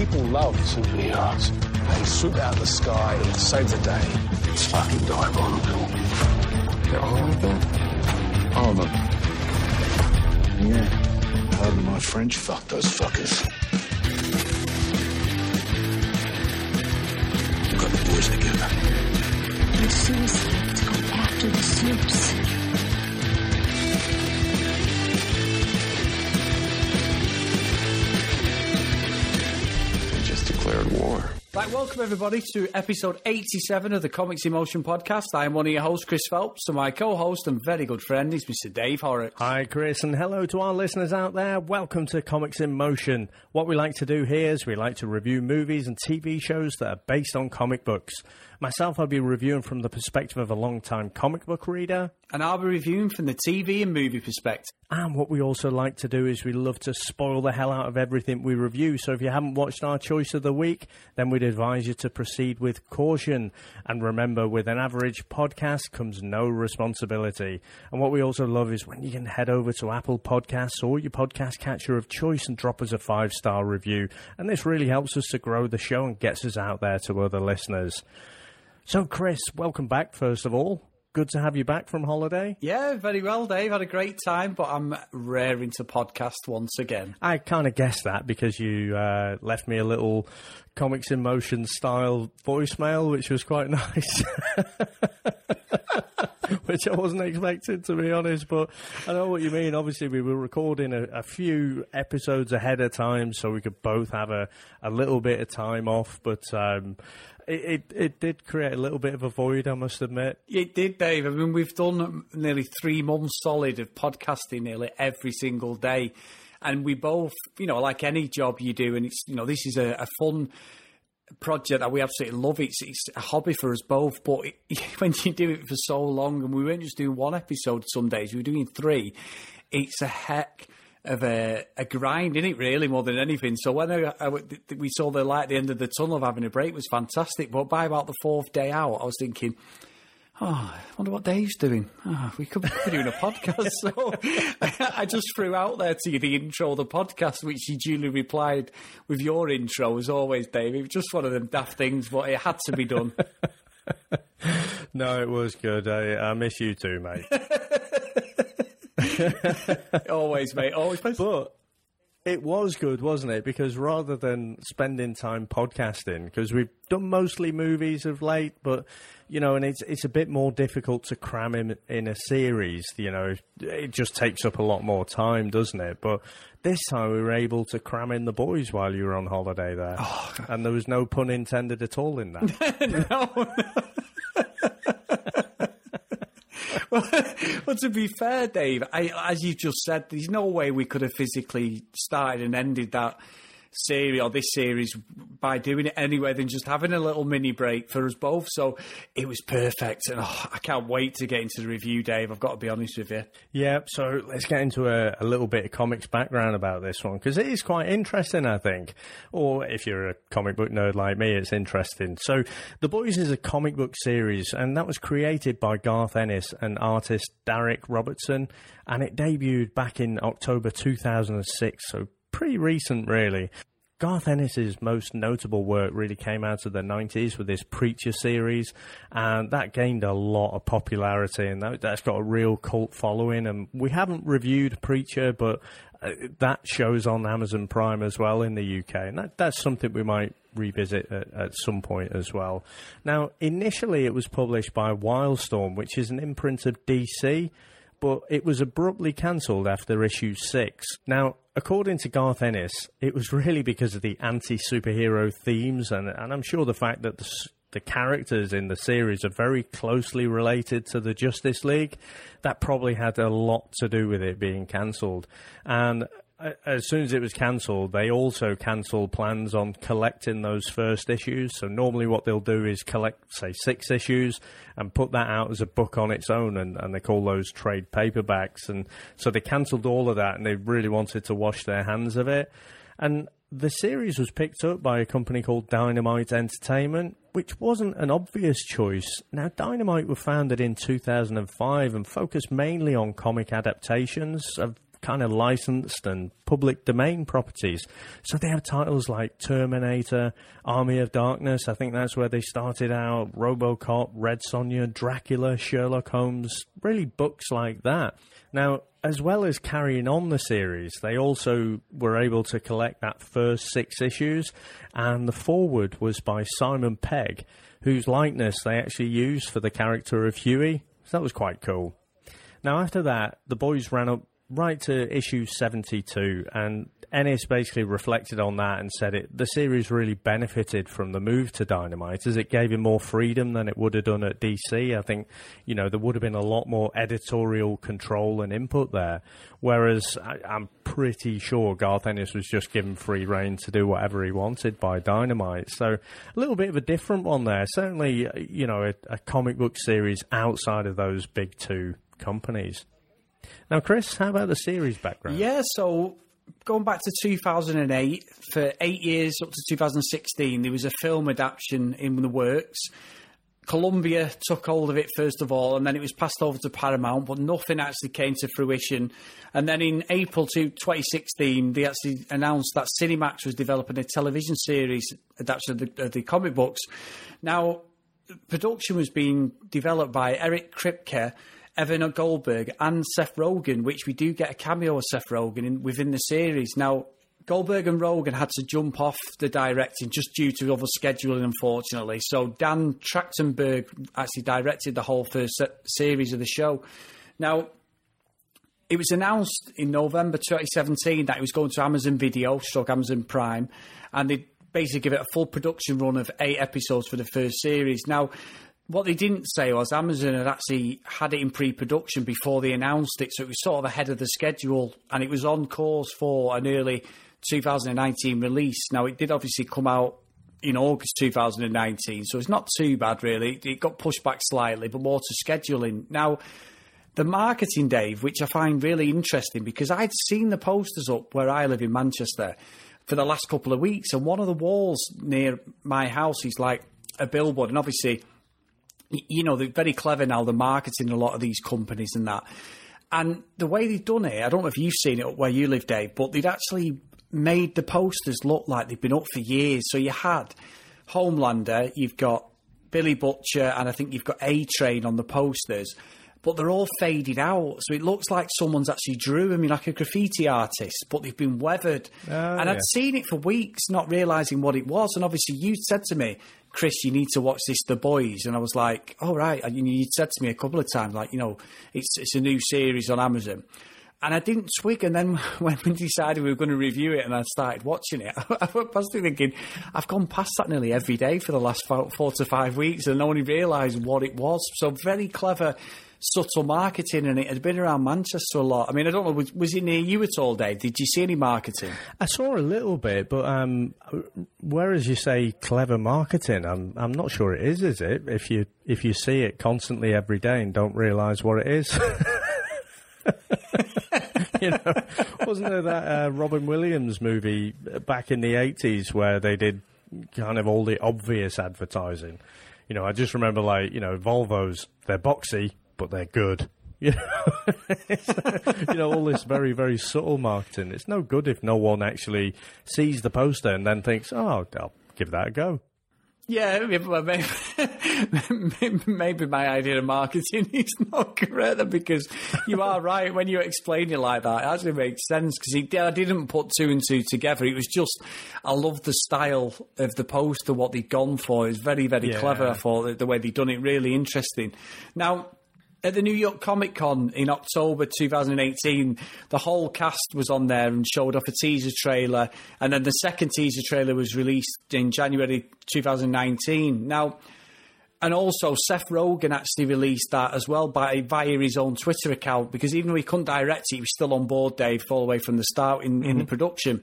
People love Symphony superheroes. They swoop out of the sky and save the day. It's fucking diabolical. They're all of them? All of them. Yeah. Pardon my French. Fuck those fuckers. We've Got the boys together. It's suicide to go after the supes. War. Right, welcome everybody to episode 87 of the Comics in Motion podcast. I am one of your hosts, Chris Phelps, and my co-host and very good friend is Mr. Dave Horrocks. Hi, Chris, and hello to our listeners out there. Welcome to Comics in Motion. What we like to do here is we like to review movies and TV shows that are based on comic books. Myself, I'll be reviewing from the perspective of a long-time comic book reader. And I'll be reviewing from the TV and movie perspective. And what we also like to do is we love to spoil the hell out of everything we review. So if you haven't watched our choice of the week, then we'd advise you to proceed with caution. And remember, with an average podcast comes no responsibility. And what we also love is when you can head over to Apple Podcasts or your podcast catcher of choice and drop us a five star review. And this really helps us to grow the show and gets us out there to other listeners. So, Chris, welcome back, first of all. Good to have you back from holiday. Yeah, very well, Dave. Had a great time, but I'm raring to podcast once again. I kind of guessed that because you uh, left me a little comics in motion style voicemail, which was quite nice. which I wasn't expecting, to be honest. But I know what you mean. Obviously, we were recording a, a few episodes ahead of time, so we could both have a, a little bit of time off. But um, it, it, it did create a little bit of a void, I must admit. It did, Dave. I mean, we've done nearly three months solid of podcasting nearly every single day. And we both, you know, like any job you do, and it's, you know, this is a, a fun project that we absolutely love. It's it's a hobby for us both. But it, when you do it for so long, and we weren't just doing one episode some days, we were doing three. It's a heck of a, a grind, isn't it? Really, more than anything. So when I, I, we saw the light at the end of the tunnel of having a break was fantastic. But by about the fourth day out, I was thinking. Oh, I wonder what Dave's doing. Oh, we could be doing a podcast. so I just threw out there to you the intro of the podcast, which you duly replied with your intro, as always, Dave. It was just one of them daft things, but it had to be done. no, it was good. I, I miss you too, mate. always, mate. Always. But it was good, wasn't it? Because rather than spending time podcasting, because we've done mostly movies of late, but you know, and it's it's a bit more difficult to cram in in a series. You know, it just takes up a lot more time, doesn't it? But this time we were able to cram in the boys while you were on holiday there, oh, and there was no pun intended at all in that. well, well, to be fair, Dave, I, as you just said, there's no way we could have physically started and ended that series or this series by doing it anyway than just having a little mini break for us both. So it was perfect, and oh, I can't wait to get into the review, Dave. I've got to be honest with you. Yeah, so let's get into a, a little bit of comics background about this one because it is quite interesting, I think. Or if you're a comic book nerd like me, it's interesting. So The Boys is a comic book series, and that was created by Garth Ennis and artist Darick Robertson, and it debuted back in October 2006. So pretty recent, really. Garth Ennis's most notable work really came out of the 90s with his Preacher series, and that gained a lot of popularity, and that, has got a real cult following. And we haven't reviewed Preacher, but uh, that shows on Amazon Prime as well in the UK, and that, that's something we might revisit at, at, some point as well. Now, initially it was published by Wildstorm, which is an imprint of DC, but it was abruptly cancelled after issue six. Now, according to Garth Ennis, it was really because of the anti superhero themes, and, and I'm sure the fact that the, the characters in the series are very closely related to the Justice League, that probably had a lot to do with it being cancelled. And as soon as it was cancelled, they also cancelled plans on collecting those first issues. So normally, what they'll do is collect, say, six issues and put that out as a book on its own, and, and they call those trade paperbacks. And so they cancelled all of that, and they really wanted to wash their hands of it. And the series was picked up by a company called Dynamite Entertainment, which wasn't an obvious choice. Now, Dynamite were founded in 2005 and focused mainly on comic adaptations of kind of licensed and public domain properties. So they have titles like Terminator, Army of Darkness. I think that's where they started out. RoboCop, Red Sonja, Dracula, Sherlock Holmes. Really books like that. Now, as well as carrying on the series, they also were able to collect that first six issues, and the forward was by Simon Pegg, whose likeness they actually used for the character of Hughie. So that was quite cool. Now, after that, the boys ran up right to issue 72, and Ennis basically reflected on that and said it the series really benefited from the move to Dynamite as it gave him more freedom than it would have done at DC. I think, you know, there would have been a lot more editorial control and input there. Whereas I, I'm pretty sure Garth Ennis was just given free reign to do whatever he wanted by Dynamite. So a little bit of a different one there. Certainly, you know, a, a comic book series outside of those big two companies. Now, Chris, how about the series background? Yeah, so going back to 2008, for eight years up to 2016, there was a film adaptation in the works. Columbia took hold of it first of all, and then it was passed over to Paramount, but nothing actually came to fruition. And then in April to 2016, they actually announced that Cinemax was developing a television series adaptation of the, of the comic books. Now, production was being developed by Eric Kripke, Evan Goldberg, and Seth Rogen, which we do get a cameo of Seth Rogen in, within the series. Now, Goldberg and Rogen had to jump off the directing just due to other scheduling, unfortunately. So Dan Trachtenberg actually directed the whole first se- series of the show. Now, it was announced in November 2017 that it was going to Amazon Video, stroke Amazon Prime, and they basically give it a full production run of eight episodes for the first series. Now, what they didn't say was Amazon had actually had it in pre-production before they announced it, so it was sort of ahead of the schedule, and it was on course for an early 2019 release. Now, it did obviously come out in August 2019, so it's not too bad really. It got pushed back slightly, but more to scheduling. Now, the marketing, Dave, which I find really interesting because I'd seen the posters up where I live in Manchester for the last couple of weeks, and one of the walls near my house is like a billboard, and obviously you know, they're very clever now, the marketing in a lot of these companies and that. And the way they've done it, I don't know if you've seen it where you live, Dave, but they'd actually made the posters look like they've been up for years. So you had Homelander, you've got Billy Butcher, and I think you've got A Train on the posters, but they're all faded out. So it looks like someone's actually drew them, mean, like a graffiti artist, but they've been weathered. Oh, and yeah. I'd seen it for weeks, not realizing what it was. And obviously, you said to me, Chris, you need to watch this, The Boys. And I was like, all right. And you said to me a couple of times, like, you know, it's, it's a new series on Amazon. And I didn't twig. And then when we decided we were going to review it and I started watching it, I was thinking, I've gone past that nearly every day for the last four to five weeks and only realised what it was. So very clever, subtle marketing. And it had been around Manchester a lot. I mean, I don't know, was, was it near you at all, Dave? Did you see any marketing? I saw a little bit, but um, whereas you say clever marketing, I'm I'm not sure it is. Is it? If you if you see it constantly every day and don't realise what it is. you know, wasn't there that uh, Robin Williams movie back in the eighties where they did kind of all the obvious advertising? You know, I just remember like you know Volvos, they're boxy but they're good. You know, you know, all this very, very subtle marketing. It's no good if no one actually sees the poster and then thinks, "Oh, I'll give that a go." Yeah, well, maybe, maybe my idea of marketing is not correct because you are right when you explain it like that. It actually makes sense because I didn't put two and two together. It was just I love the style of the poster, what they'd gone for. It was very, very Yeah. clever. I thought the way they'd done it really interesting. Now. At the New York Comic Con in October 2018, the whole cast was on there and showed off a teaser trailer, and then the second teaser trailer was released in January 2019. Now, and also Seth Rogen actually released that as well by via his own Twitter account because even though he couldn't direct it, he was still on board, Dave, all the way from the start in, in the mm-hmm. production.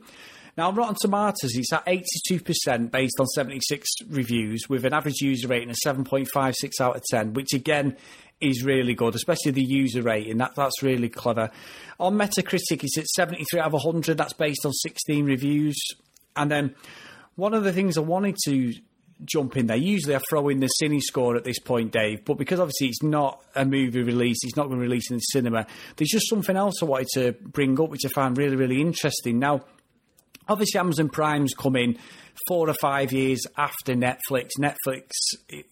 Now, on Rotten Tomatoes, it's at 82% based on 76 reviews with an average user rating of 7.56 out of 10, which again is really good, especially the user rating. That, that's really clever. On Metacritic, it's at 73 out of 100. That's based on 16 reviews. And then one of the things I wanted to jump in there. Usually I throw in the Cine score at this point, Dave, but because obviously it's not a movie release, it's not going to in the cinema, there's just something else I wanted to bring up which I found really, really interesting. Now, obviously Amazon Prime's come in four or five years after Netflix. Netflix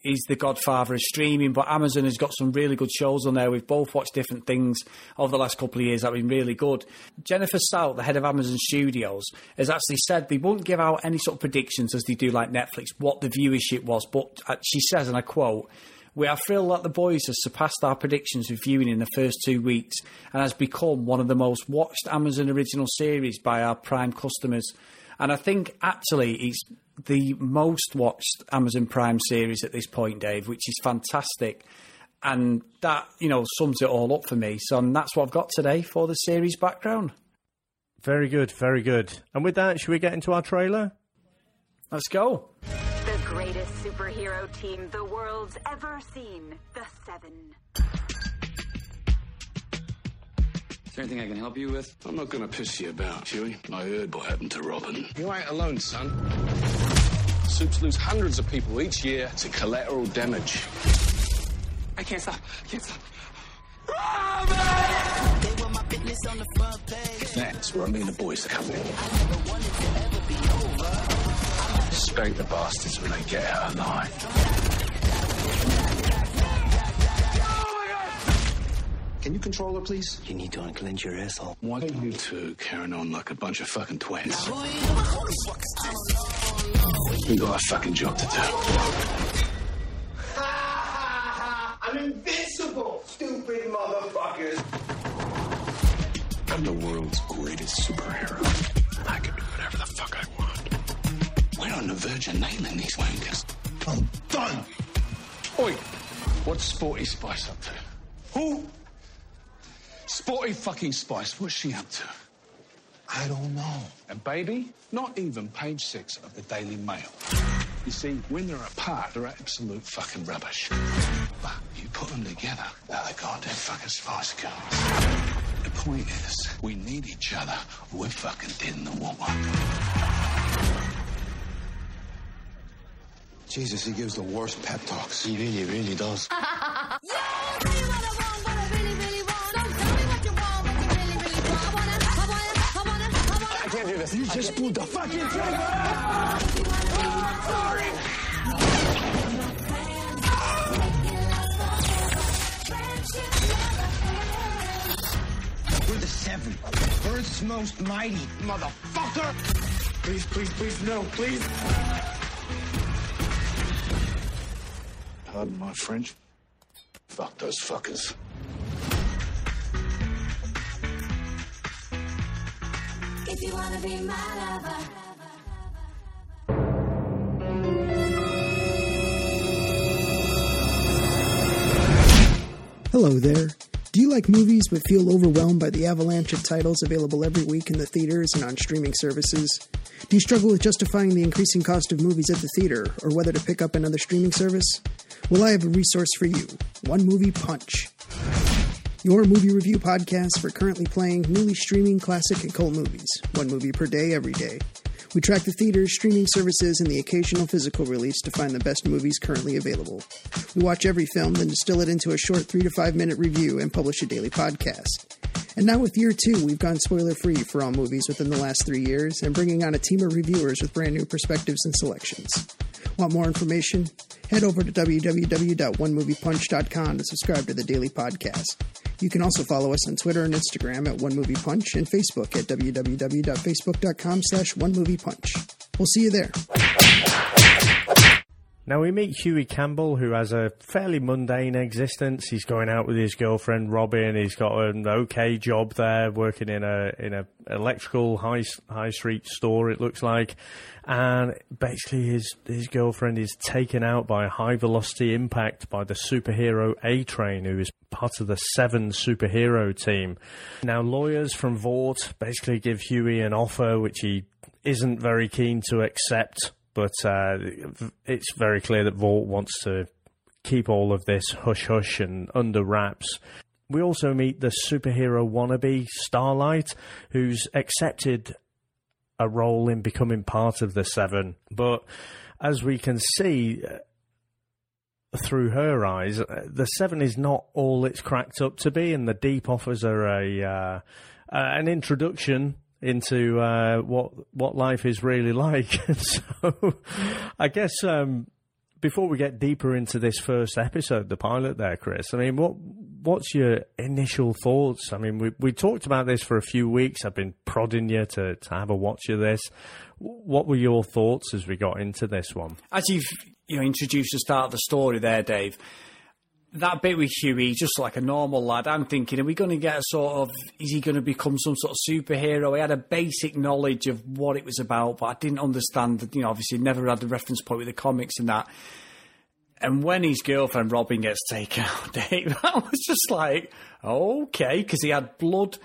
is the godfather of streaming, but Amazon has got some really good shows on there. We've both watched different things over the last couple of years that have been really good. Jennifer Stout, the head of Amazon Studios, has actually said they won't give out any sort of predictions as they do like Netflix, what the viewership was. But uh, she says, and I quote, we are thrilled that The Boys has surpassed our predictions of viewing in the first two weeks and has become one of the most watched Amazon original series by our Prime customers. And I think actually it's the most watched Amazon Prime series at this point, Dave, which is fantastic. And that, you know, sums it all up for me. So that's what I've got today for the series background. Very good, very good. And with that, should we get into our trailer? Let's go. The greatest superhero team the world's ever seen. The Seven. Is there anything I can help you with? I'm not gonna piss you about, Hughie. I heard what happened to Robin. You ain't alone, son. Supes lose hundreds of people each year to collateral damage. I can't stop. I can't stop. That's where I mean the boys are coming. Spank the bastards when they get out alive. Can you control her, please? You need to unclench your asshole. Why are you two carrying on like a bunch of fucking twins? We got a fucking job to do. I'm invincible, stupid motherfuckers. I'm the world's greatest superhero. I can do whatever the fuck I want. We're on the verge of nailing these wankers. I'm done. Oi, what's Sporty Spice up to? Who? Sporty fucking Spice, what's she up to? I don't know. And baby, not even page six of the Daily Mail. You see, when they're apart, they're absolute fucking rubbish. But you put them together, they're the goddamn fucking Spice Girls. The point is, we need each other, we're fucking dead in the water. Jesus, he gives the worst pep talks. He really, really does. do this. You just pulled the fucking trigger! We're the seven. Earth's most mighty, motherfucker. Please, please, please, no, please. Pardon my French. Fuck those fuckers. You wanna be my lover. Hello there. Do you like movies but feel overwhelmed by the avalanche of titles available every week in the theaters and on streaming services? Do you struggle with justifying the increasing cost of movies at the theater or whether to pick up another streaming service? Well, I have a resource for you One Movie Punch. Your movie review podcast for currently playing, newly streaming classic and cult movies. One movie per day, every day. We track the theaters, streaming services, and the occasional physical release to find the best movies currently available. We watch every film, then distill it into a short three to five minute review and publish a daily podcast. And now with year two, we've gone spoiler free for all movies within the last three years and bringing on a team of reviewers with brand new perspectives and selections. Want more information? Head over to www.onemoviepunch.com to subscribe to the daily podcast. You can also follow us on Twitter and Instagram at One Movie Punch and Facebook at www.facebook.com slash onemoviepunch. We'll see you there. Now we meet Hughie Campbell, who has a fairly mundane existence. He's going out with his girlfriend Robin. He's got an okay job there, working in a in a electrical high high street store. It looks like, and basically his his girlfriend is taken out by a high velocity impact by the superhero A Train, who is part of the Seven superhero team. Now lawyers from Vought basically give Hughie an offer which he isn't very keen to accept but uh, it's very clear that Vought wants to keep all of this hush hush and under wraps. We also meet the superhero wannabe Starlight, who's accepted a role in becoming part of the Seven, but as we can see uh, through her eyes, uh, the Seven is not all it's cracked up to be, and the Deep offers her a uh, uh, an introduction into uh, what what life is really like. so, I guess um, before we get deeper into this first episode, the pilot, there, Chris. I mean, what what's your initial thoughts? I mean, we we talked about this for a few weeks. I've been prodding you to to have a watch of this. What were your thoughts as we got into this one? As you've you know introduced the start of the story there, Dave. That bit with Huey, just like a normal lad. I'm thinking, are we going to get a sort of? Is he going to become some sort of superhero? He had a basic knowledge of what it was about, but I didn't understand. that, You know, obviously, never had the reference point with the comics and that. And when his girlfriend Robin gets taken out, Dave, I was just like, okay, because he had blood.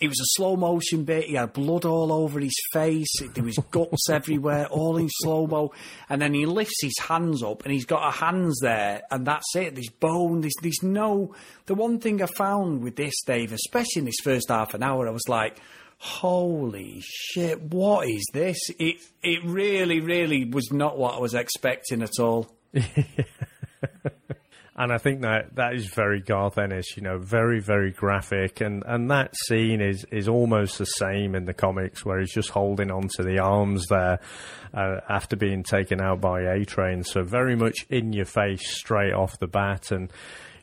It was a slow motion bit. He had blood all over his face. There was guts everywhere, all in slow mo. And then he lifts his hands up, and he's got a hands there, and that's it. There's bone. There's, there's no. The one thing I found with this, Dave, especially in this first half an hour, I was like, holy shit, what is this? It it really, really was not what I was expecting at all. And I think that that is very Garth Ennis, you know, very very graphic, and and that scene is is almost the same in the comics where he's just holding onto the arms there uh, after being taken out by A Train. So very much in your face straight off the bat, and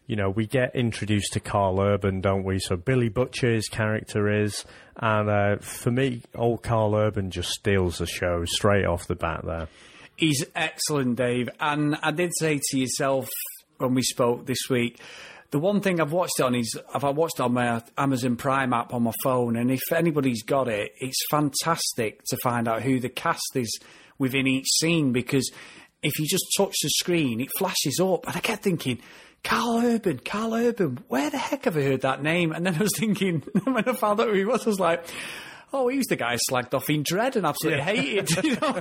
you know we get introduced to Karl Urban, don't we? So Billy Butcher's character is, and uh, for me, old Karl Urban just steals the show straight off the bat there. He's excellent, Dave. And I did say to yourself when we spoke this week, the one thing I've watched on is I've watched on my Amazon Prime app on my phone, and if anybody's got it, it's fantastic to find out who the cast is within each scene because if you just touch the screen, it flashes up, and I kept thinking. Karl Urban, Karl Urban, where the heck have I heard that name? And then I was thinking, when I found out who he was, I was like, oh, he was the guy slagged off in Dredd and absolutely hated. You know?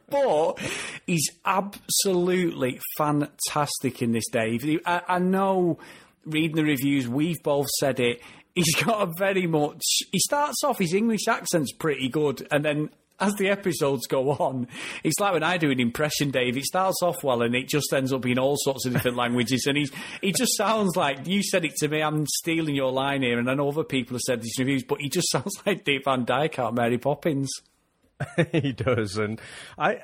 but he's absolutely fantastic in this, Dave. I, I know, reading the reviews, we've both said it. He's got a very much. He starts off his English accent's pretty good, and then as the episodes go on, it's like when I do an impression, Dave. It starts off well, and it just ends up being all sorts of different languages. And he's he just sounds like you said it to me. I'm stealing your line here, and I know other people have said these reviews, but he just sounds like Dave Van Dyke out of Mary Poppins. he does, and I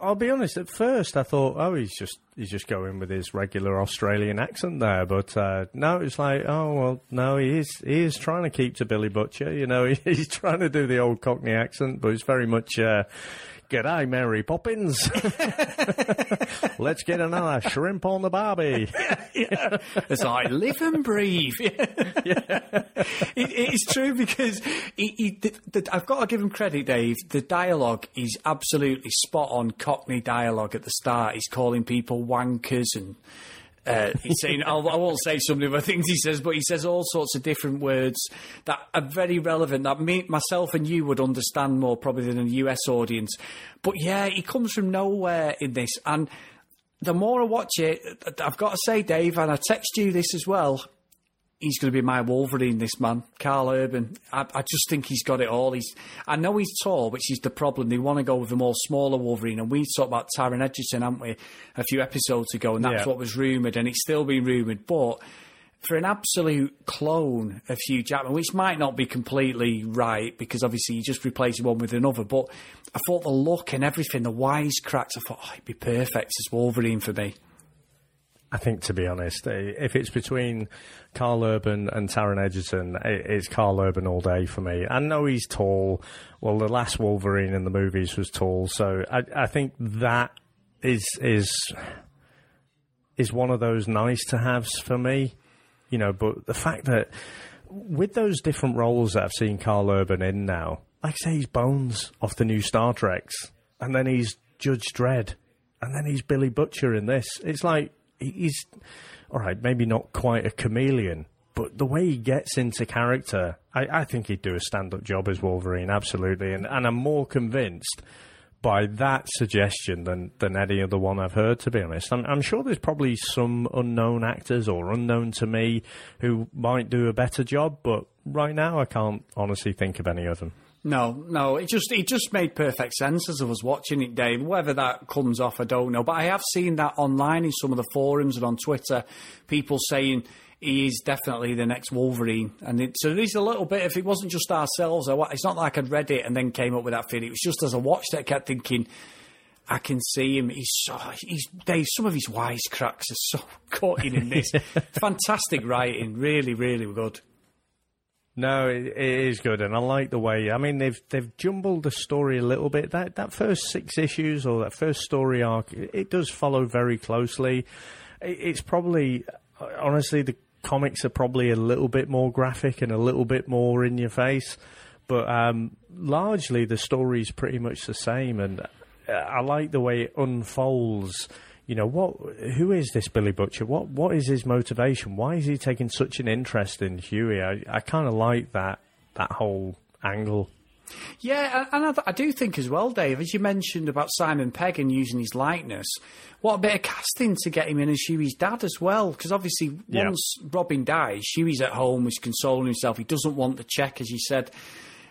I'll be honest. At first, I thought, oh, he's just he's just going with his regular Australian accent there. But uh, now it's like, oh well, no, he is he is trying to keep to Billy Butcher. You know, he's trying to do the old Cockney accent, but it's very much. Uh, G'day, Mary Poppins. Let's get another shrimp on the barbie. yeah, yeah. It's like live and breathe. Yeah. It, it's true because he, he, the, the, I've got to give him credit, Dave. The dialogue is absolutely spot on Cockney dialogue at the start. He's calling people wankers and uh, he's saying, I'll, I won't say some of the things he says, but he says all sorts of different words that are very relevant that me, myself and you would understand more probably than a US audience. But yeah, he comes from nowhere in this. And the more I watch it, I've got to say, Dave, and I text you this as well. He's going to be my Wolverine, this man, Karl Urban. I, I, just think he's got it all. He's, I know he's tall, which is the problem. They want to go with a more smaller Wolverine, and we talked about Taron Egerton, haven't we, a few episodes ago, and that's Yeah. what was rumoured, and it's still being rumoured. But for an absolute clone of Hugh Jackman, which might not be completely right because obviously you just replace one with another, but I thought the look and everything, the wisecracks, I thought, oh, it'd be perfect as Wolverine for me. I think, to be honest, if it's between Karl Urban and Taron Egerton, it's Karl Urban all day for me. I know he's tall. Well, the last Wolverine in the movies was tall, so I, I think that is is is one of those nice to haves for me. You know, but the fact that with those different roles that I've seen Karl Urban in now, like I say, he's Bones off the new Star Treks, and then he's Judge Dredd, and then he's Billy Butcher in this. It's like he's all right, maybe not quite a chameleon, but the way he gets into character, I, I think he'd do a stand-up job as Wolverine, absolutely. And and I'm more convinced by that suggestion than than any other one I've heard. To be honest, I'm, I'm sure there's probably some unknown actors or unknown to me who might do a better job, but right now I can't honestly think of any of them. No, no, it just it just made perfect sense as I was watching it, Dave. Whether that comes off, I don't know. But I have seen that online in some of the forums and on Twitter, people saying he is definitely the next Wolverine. And it, so there's a little bit. If it wasn't just ourselves, I, it's not like I'd read it and then came up with that feeling. It was just as I watched it, I kept thinking. I can see him. He's so, he's Dave. Some of his wisecracks are so cutting in this. Fantastic writing, really, really good. No, it, it is good, and I like the way. I mean, they've they've jumbled the story a little bit. That that first six issues or that first story arc, it, it does follow very closely. It, it's probably, honestly, the comics are probably a little bit more graphic and a little bit more in your face, but um, largely the story's pretty much the same. And uh, I like the way it unfolds you know what who is this Billy Butcher what what is his motivation why is he taking such an interest in Hughie I, I kind of like that that whole angle yeah, and I, I, do think as well, Dave, as you mentioned about Simon Pegg and using his likeness, what a bit of casting to get him in as Hughie's dad as well. Because obviously, once yep. Robin dies, Hughie's at home, he's consoling himself. He doesn't want the check, as you said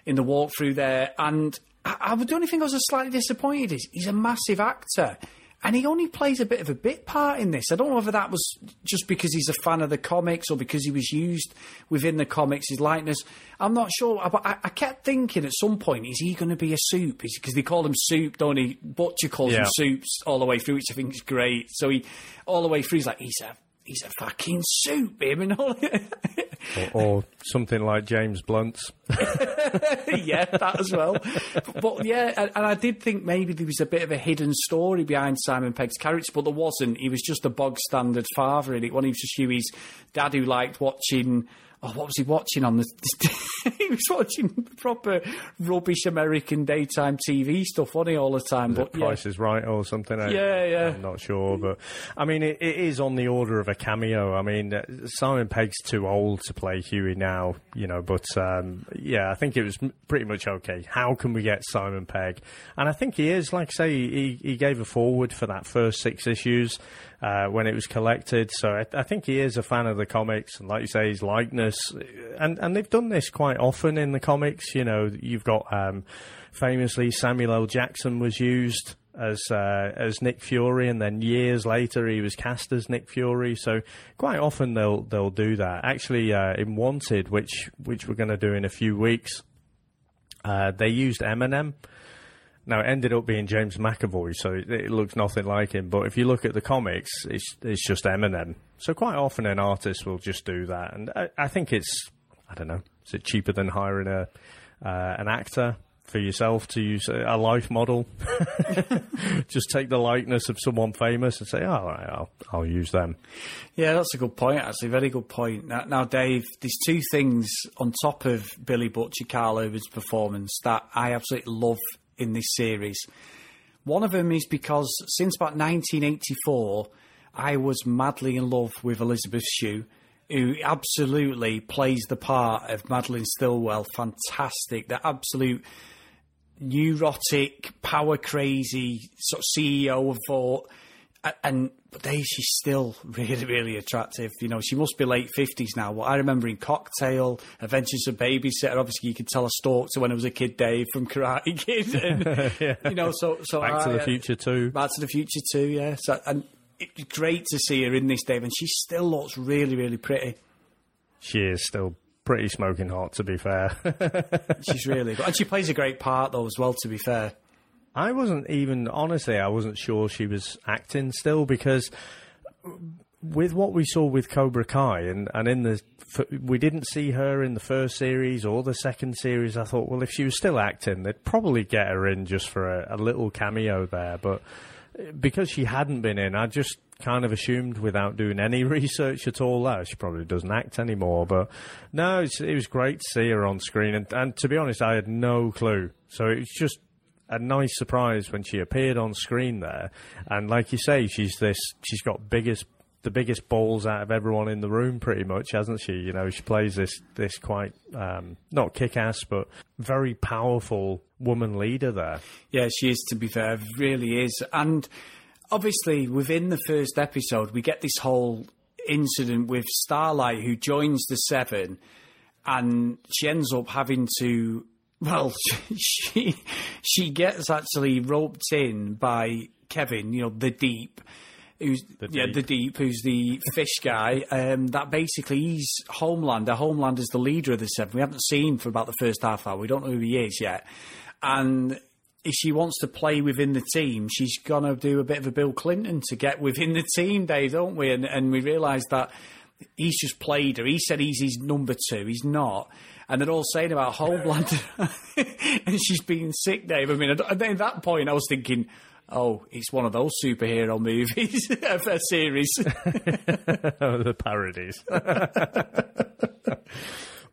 in the walkthrough there. And I, I, the only thing I was slightly disappointed is he's a massive actor and he only plays a bit of a bit part in this. I don't know whether that was just because he's a fan of the comics or because he was used within the comics, his likeness. I'm not sure, but I, I kept thinking at some point, is he going to be a supe? Because they call him supe, don't he? Butcher calls yeah. him supes all the way through, which I think is great. So he, all the way through, he's like, he's a he's a fucking supe, him, and all. or, or, something like James Blunt's. yeah, that as well. But, but yeah, and, and, I did think maybe there was a bit of a hidden story behind Simon Pegg's character, but there wasn't. He was just a bog standard father in it. When he was just Hughie's dad who liked watching oh, what was he watching on the? he was watching proper rubbish American daytime TV stuff, wasn't he, all the time? but Price yeah. is Right or something. I, yeah, yeah. I'm not sure, but I mean, it, it is on the order of a cameo. I mean, uh, Simon Pegg's too old to play Hughie now, you know. But um, yeah, I think it was pretty much okay. How can we get Simon Pegg? And I think he is. Like I say, he he gave a forward for that first six issues uh, when it was collected. So I, I, think he is a fan of the comics, and like you say, his likeness, and and they've done this quite often in the comics. You know, you've got um, famously Samuel L. Jackson was used as uh, as Nick Fury, and then years later he was cast as Nick Fury. So quite often they'll they'll do that. Actually, uh, in Wanted, which which we're going to do in a few weeks, uh, they used Eminem now, it ended up being James McAvoy, so it, it, looks nothing like him. But if you look at the comics, it's, it's just Eminem. So quite often an artist will just do that. And I, I think it's, I don't know, is it cheaper than hiring a uh, an actor for yourself to use a, life model? just take the likeness of someone famous and say, all right, I'll, I'll use them. Yeah, that's a good point, actually. Very good point. Now, now, Dave, there's two things on top of Billy Butcher Karl Urban's performance that I absolutely love in this series. One of them is because since about 1984, I was madly in love with Elizabeth Shue, who absolutely plays the part of Madelyn Stillwell. Fantastic. The absolute neurotic, power crazy sort of CEO of Vought and but they, she's still really, really attractive. You know, she must be late fifties now. Well, I remember in Cocktail, Adventures of Babysitter. Obviously, you could tell a stalked her when I was a kid, Dave from Karate Kid. And, yeah. You know, so so Back I, to the uh, Future too. Back to the Future too. Yeah. So and it's great to see her in this, Dave, and she still looks really, really pretty. She is still pretty smoking hot, to be fair. She's really good, and she plays a great part though as well. To be fair. I wasn't even honestly. I wasn't sure she was acting still because with what we saw with Cobra Kai and and in the we didn't see her in the first series or the second series. I thought, well, if she was still acting, they'd probably get her in just for a, a little cameo there. But eh, because she hadn't been in, I just kind of assumed without doing any research at all that she probably doesn't act anymore. But no, it was great to see her on screen, and, and to be honest, I had no clue. So it was just a nice surprise when she appeared on screen there. And like you say, she's this. She's got biggest the biggest balls out of everyone in the room, pretty much, hasn't she? You know, she plays this this quite um, not kick ass, but very powerful woman leader there. Yeah, she is. To be fair, really is. And obviously, within the first episode, we get this whole incident with Starlight, who joins the Seven, and she ends up having to Well, she she gets actually roped in by Kevin, you know, the Deep, who's The yeah, the Deep, who's the fish guy. Um, that basically he's Homelander. Homelander's the leader of the Seven. We haven't seen for about the first half hour. We don't know who he is yet, and. If she wants to play within the team, she's gonna do a bit of a Bill Clinton to get within the team, Dave, don't we? And, and we realise that he's just played her. He said he's his number two. He's not. And they're all saying about Homelander, and she's been sick, Dave. I mean, at at that point, I was thinking, oh, it's one of those superhero movies, a series. the parodies.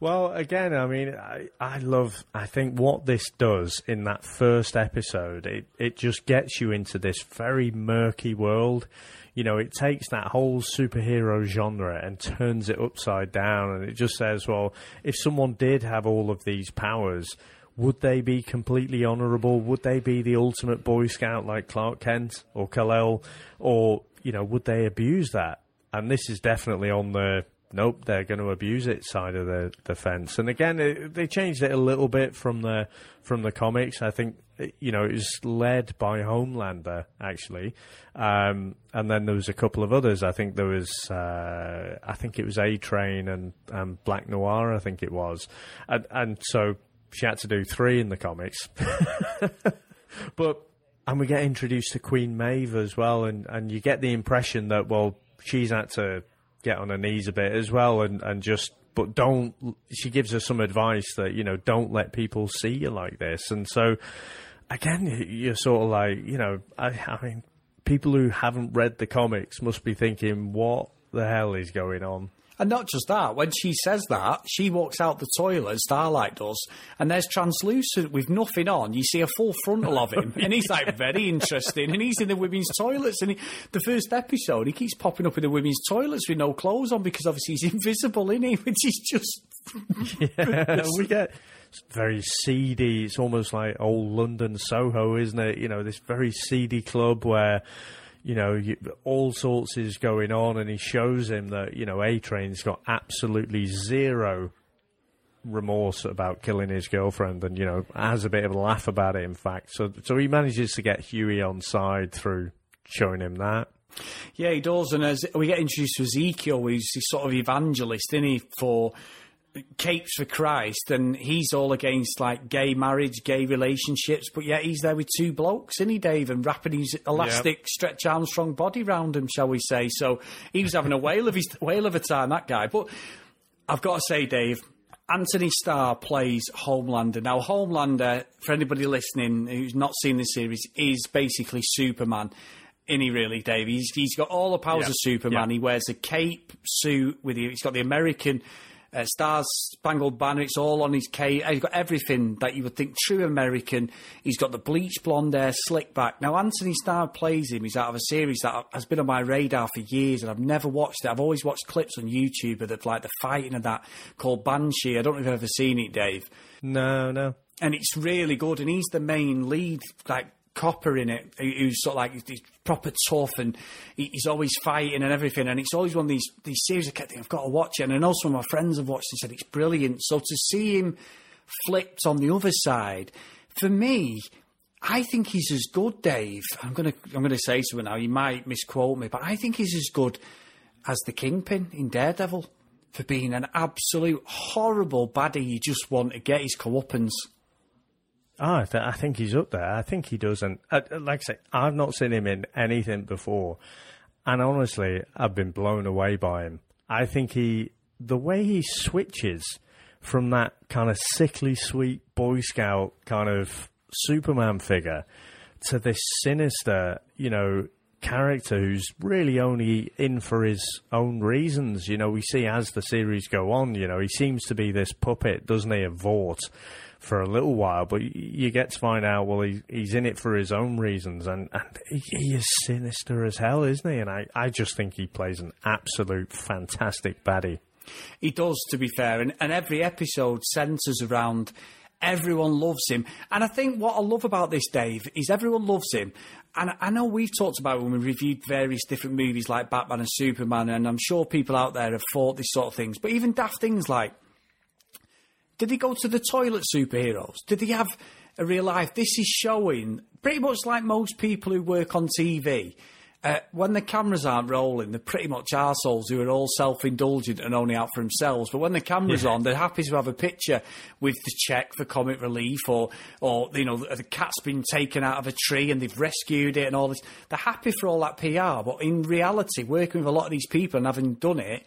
well, again, I mean, I, I love, I think what this does in that first episode, it, it just gets you into this very murky world. You know, it takes that whole superhero genre and turns it upside down, and it just says, well, if someone did have all of these powers, would they be completely honourable? Would they be the ultimate Boy Scout like Clark Kent or Kal-El? Or, you know, would they abuse that? And this is definitely on the nope, they're going to abuse it side of the, the fence. And again, it, they changed it a little bit from the from the comics. I think you know it was led by Homelander actually, um, and then there was a couple of others. I think there was uh, I think it was A Train and, and Black Noir. I think it was, and and so she had to do three in the comics, but. And we get introduced to Queen Maeve as well, and, and you get the impression that well, she's had to get on her knees a bit as well and, and just but don't she gives us some advice that you know don't let people see you like this. And so again you're sort of like you know I, I mean people who haven't read the comics must be thinking what the hell is going on And not just that, when she says that, she walks out the toilet, Starlight does, and there's translucent with nothing on. You see a full frontal of him, and he's like, very interesting. And he's in the women's toilets. And he, the first episode, he keeps popping up in the women's toilets with no clothes on because obviously he's invisible, isn't he? Which is just. yeah, we get very seedy. It's almost like old London Soho, isn't it? You know, this very seedy club where you know you, all sorts is going on, and he shows him that you know A Train's got absolutely zero remorse about killing his girlfriend, and you know has a bit of a laugh about it. In fact, so so he manages to get Hughie on side through showing him that. Yeah, he does. And as we get introduced to Ezekiel, who's this sort of evangelist, isn't he, for Capes for Christ, and he's all against like gay marriage, gay relationships, but yet he's there with two blokes, isn't he, Dave, and wrapping his elastic Stretch Armstrong body round him, shall we say? So he was having a whale of his whale of a time, that guy. But I've got to say, Dave. Anthony Starr plays Homelander. Now, Homelander, for anybody listening who's not seen this series, is basically Superman. In he really, Dave? He's, he's got all the powers Yeah. of Superman. Yeah. He wears a cape suit with you. He's got the American uh, Stars Spangled Banner. It's all on his cape. He's got everything that you would think true American. He's got the bleach blonde hair, slick back. Now Anthony Starr plays him. He's out of a series that has been on my radar for years, and I've never watched it. I've always watched clips on YouTube of the, like the fighting and that called Banshee. I don't know if you've ever seen it, Dave No, no. and it's really good. And he's the main lead, like copper in it, who- who's sort of like he's proper tough and he's always fighting and everything. And it's always one of these these series I kept thinking I've got to watch it. And I know some of my friends have watched and said it's brilliant. So to see him flipped on the other side, for me. I think he's as good, Dave. I'm gonna I'm gonna say something now. You might misquote me, but I think he's as good as the Kingpin in Daredevil for being an absolute horrible baddie. You just want to get his comeuppance. Oh, I, th- I think he's up there. I think he does. And uh, like I say, I've not seen him in anything before. And honestly, I've been blown away by him. I think he, the way he switches from that kind of sickly sweet Boy Scout kind of Superman figure to this sinister, you know, character who's really only in for his own reasons. You know, we see as the series go on, you know, he seems to be this puppet, doesn't he, of Vought for a little while, but you get to find out, well, he, he's in it for his own reasons, and, and he, is sinister as hell, isn't he? And I, I just think he plays an absolute fantastic baddie. He does, to be fair, and, and every episode centres around everyone loves him. And I think what I love about this, Dave, is everyone loves him. And I know we've talked about when we reviewed various different movies like Batman and Superman, and I'm sure people out there have thought these sort of things. But even daft things like Did they go to the toilet, superheroes? Did they have a real life? This is showing pretty much like most people who work on TV. Uh, when the cameras aren't rolling, they're pretty much arseholes who are all self indulgent and only out for themselves. But when the camera's Yeah. on, they're happy to have a picture with the check for comic relief or, or you know, the cat's been taken out of a tree and they've rescued it and all this. They're happy for all that PR. But in reality, working with a lot of these people and having done it,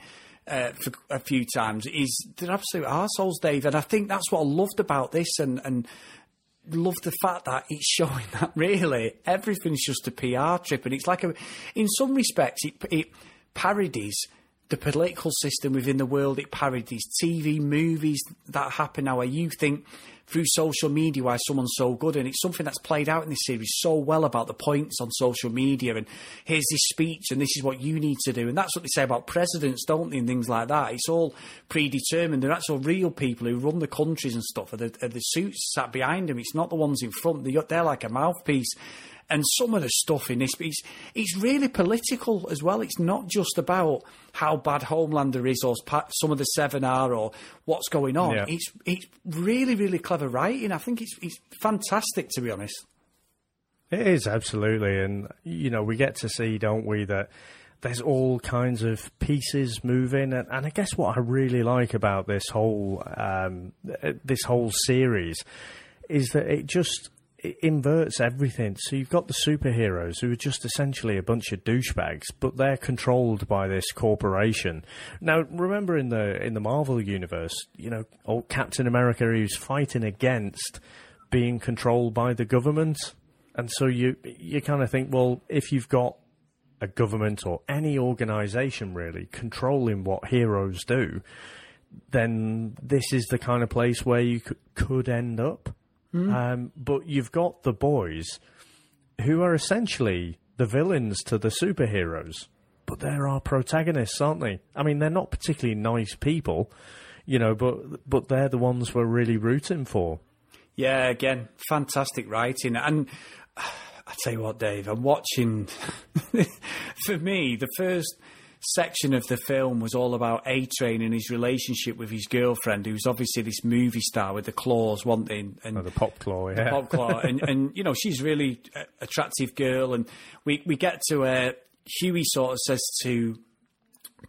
uh, for a few times is they're absolute arseholes, Dave. And I think that's what I loved about this and, and love the fact that it's showing that really everything's just a PR trip. And it's like, a, in some respects, it, it parodies the political system within the world. It parodies TV, movies that happen now where you think through social media why someone's so good. And it's something that's played out in this series so well about the points on social media. And here's this speech, and this is what you need to do. And that's what they say about presidents, don't they? And things like that. It's all predetermined. They're actual real people who run the countries and stuff. Are the, are the suits sat behind them. It's not the ones in front. They- They're like a mouthpiece. And some of the stuff in this, it's, it's really political as well. It's not just about how bad Homelander is or some of the Seven are or what's going on. Yeah. It's it's really really clever writing. I think it's it's fantastic to be honest. It is absolutely, and you know we get to see, don't we, that there's all kinds of pieces moving, and, and I guess what I really like about this whole um, this whole series is that it just it inverts everything. So you've got the superheroes who are just essentially a bunch of douchebags, but they're controlled by this corporation. Now, remember in the in the Marvel universe, you know, old Captain America, who's fighting against being controlled by the government. And so you you kind of think, well, if you've got a government or any organisation really controlling what heroes do, then this is the kind of place where you could, could end up. Um, but you've got the boys who are essentially the villains to the superheroes, but they're our protagonists, aren't they? I mean, they're not particularly nice people, you know, but but they're the ones we're really rooting for. Yeah, again, fantastic writing. And I tell you what, Dave, I'm watching. for me, the first section of the film was all about A Train and his relationship with his girlfriend, who's obviously this movie star with the claws, wanting and Oh, the Popclaw, yeah. Popclaw, and and you know she's really a attractive girl, and we we get to uh, Hughie sort of says to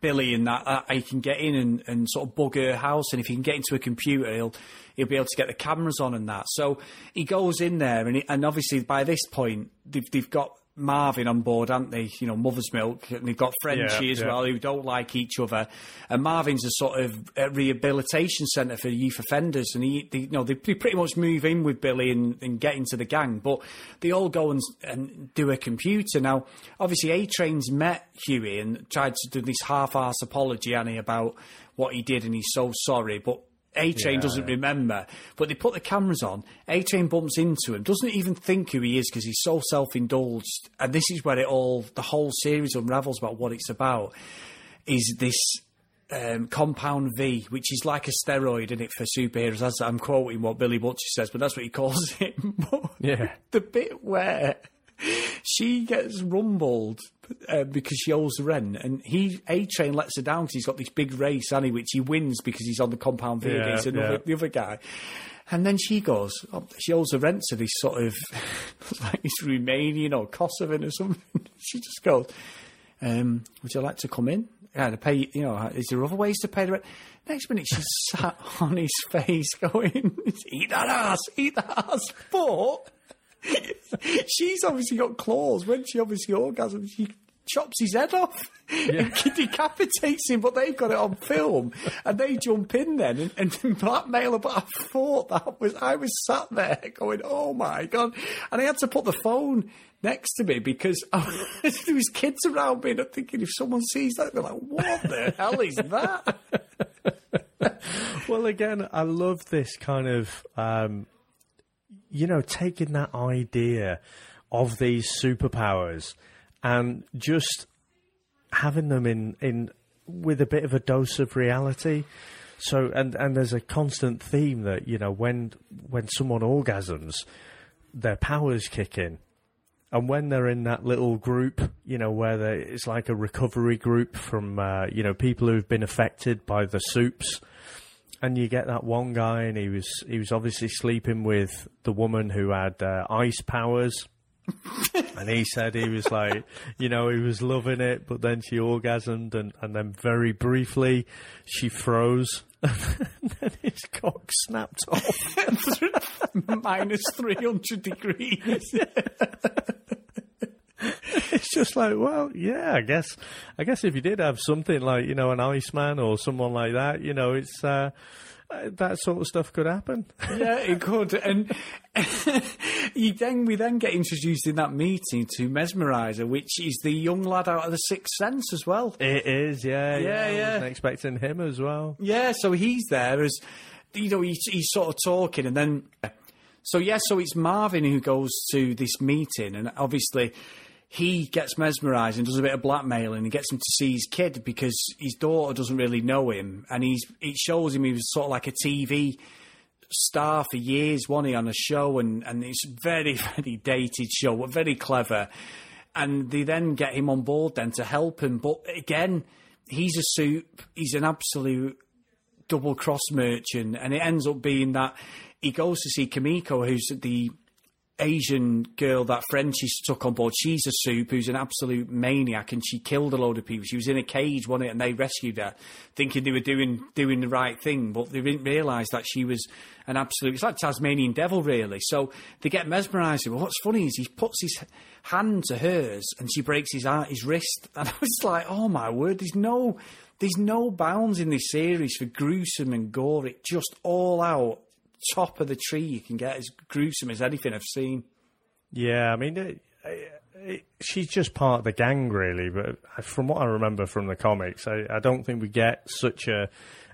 Billy and that uh, he can get in and, and sort of bug her house, and if he can get into a computer, he'll he'll be able to get the cameras on and that. So he goes in there, and he, and obviously by this point they've they've got. Marvin on board, aren't they? You know, Mother's Milk, and they've got Frenchie Yeah, as yeah. well, who don't like each other. And Marvin's a sort of a rehabilitation centre for youth offenders, and he, they, you know, they, pretty much move in with Billy and, and get into the gang, but they all go and, and do a computer. Now, obviously, A Train's met Hughie and tried to do this half-ass apology, Annie, about what he did, and he's so sorry, but. A Train Yeah. doesn't remember, but they put the cameras on. A Train bumps into him, doesn't even think who he is because he's so self indulged. And this is where it all, the whole series unravels about what it's about. Is this um, Compound V, which is like a steroid in it for superheroes. As I'm quoting what Billy Butcher says, but that's what he calls it. Yeah. the bit where she gets rumbled uh, because she owes the rent, and he A Train lets her down because he's got this big race, Annie, which he wins because he's on the compound V Yeah, against another, yeah. the other guy. And then she goes, oh, she owes the rent to this sort of like this Romanian or Kosovan or something. she just goes, um, "Would you like to come in? Yeah, to pay. You know, is there other ways to pay the rent?" Next minute, she's sat on his face, going, "Eat that ass, eat that ass." But she's obviously got claws. When she obviously orgasms, she chops his head off and decapitates him. But they've got it on film, and they jump in then and, and blackmail her. But I thought that was I was sat there going, "Oh my god!" And I had to put the phone next to me because I, there was kids around me, and I'm thinking if someone sees that, they're like, "What the hell is that?" Well, again, I love this kind of, um, you know, taking that idea of these superpowers and just having them in, in with a bit of a dose of reality. So, and, and there's a constant theme that, you know, when, when someone orgasms, their powers kick in. And when they're in that little group, you know, where it's like a recovery group from, uh, you know, people who've been affected by the supes, and you get that one guy, and he was he was obviously sleeping with the woman who had uh, ice powers. and he said he was like, you know, he was loving it, but then she orgasmed, and, and then very briefly she froze, and then his cock snapped off. Minus 300 degrees. it's just like, well, yeah, I guess, I guess if you did have something like, you know, an Iceman or someone like that, you know, it's uh, uh, that sort of stuff could happen. yeah, it could. And you then we then get introduced in that meeting to Mesmerizer, which is the young lad out of the Sixth Sense as well. It is, yeah, Yeah, I yeah. wasn't expecting him as well. Yeah, so he's there as you know he's, he's sort of talking, and then so yeah, so it's Marvin who goes to this meeting, and obviously he gets mesmerised and does a bit of blackmailing and gets him to see his kid because his daughter doesn't really know him, and he's it shows him he was sort of like a TV star for years, wasn't he, on a show, and, and it's very, very dated show, but very clever. And they then get him on board then to help him. But again, he's a supe, he's an absolute double cross merchant, and it ends up being that he goes to see Kimiko, who's the Asian girl that Frenchie's took on board. She's a supe who's an absolute maniac, and she killed a load of people. She was in a cage, wasn't it? And they rescued her, thinking they were doing doing the right thing, but they didn't realise that she was an absolute. It's like Tasmanian devil, really. So they get mesmerised. Well, what's funny is he puts his hand to hers, and she breaks his ar- his wrist, and I was like, oh my word! There's no there's no bounds in this series for gruesome and gore. It just all out top of the tree you can get as gruesome as anything I've seen. Yeah, I mean, it, it, she's just part of the gang, really. But from what I remember from the comics, I, I don't think we get such a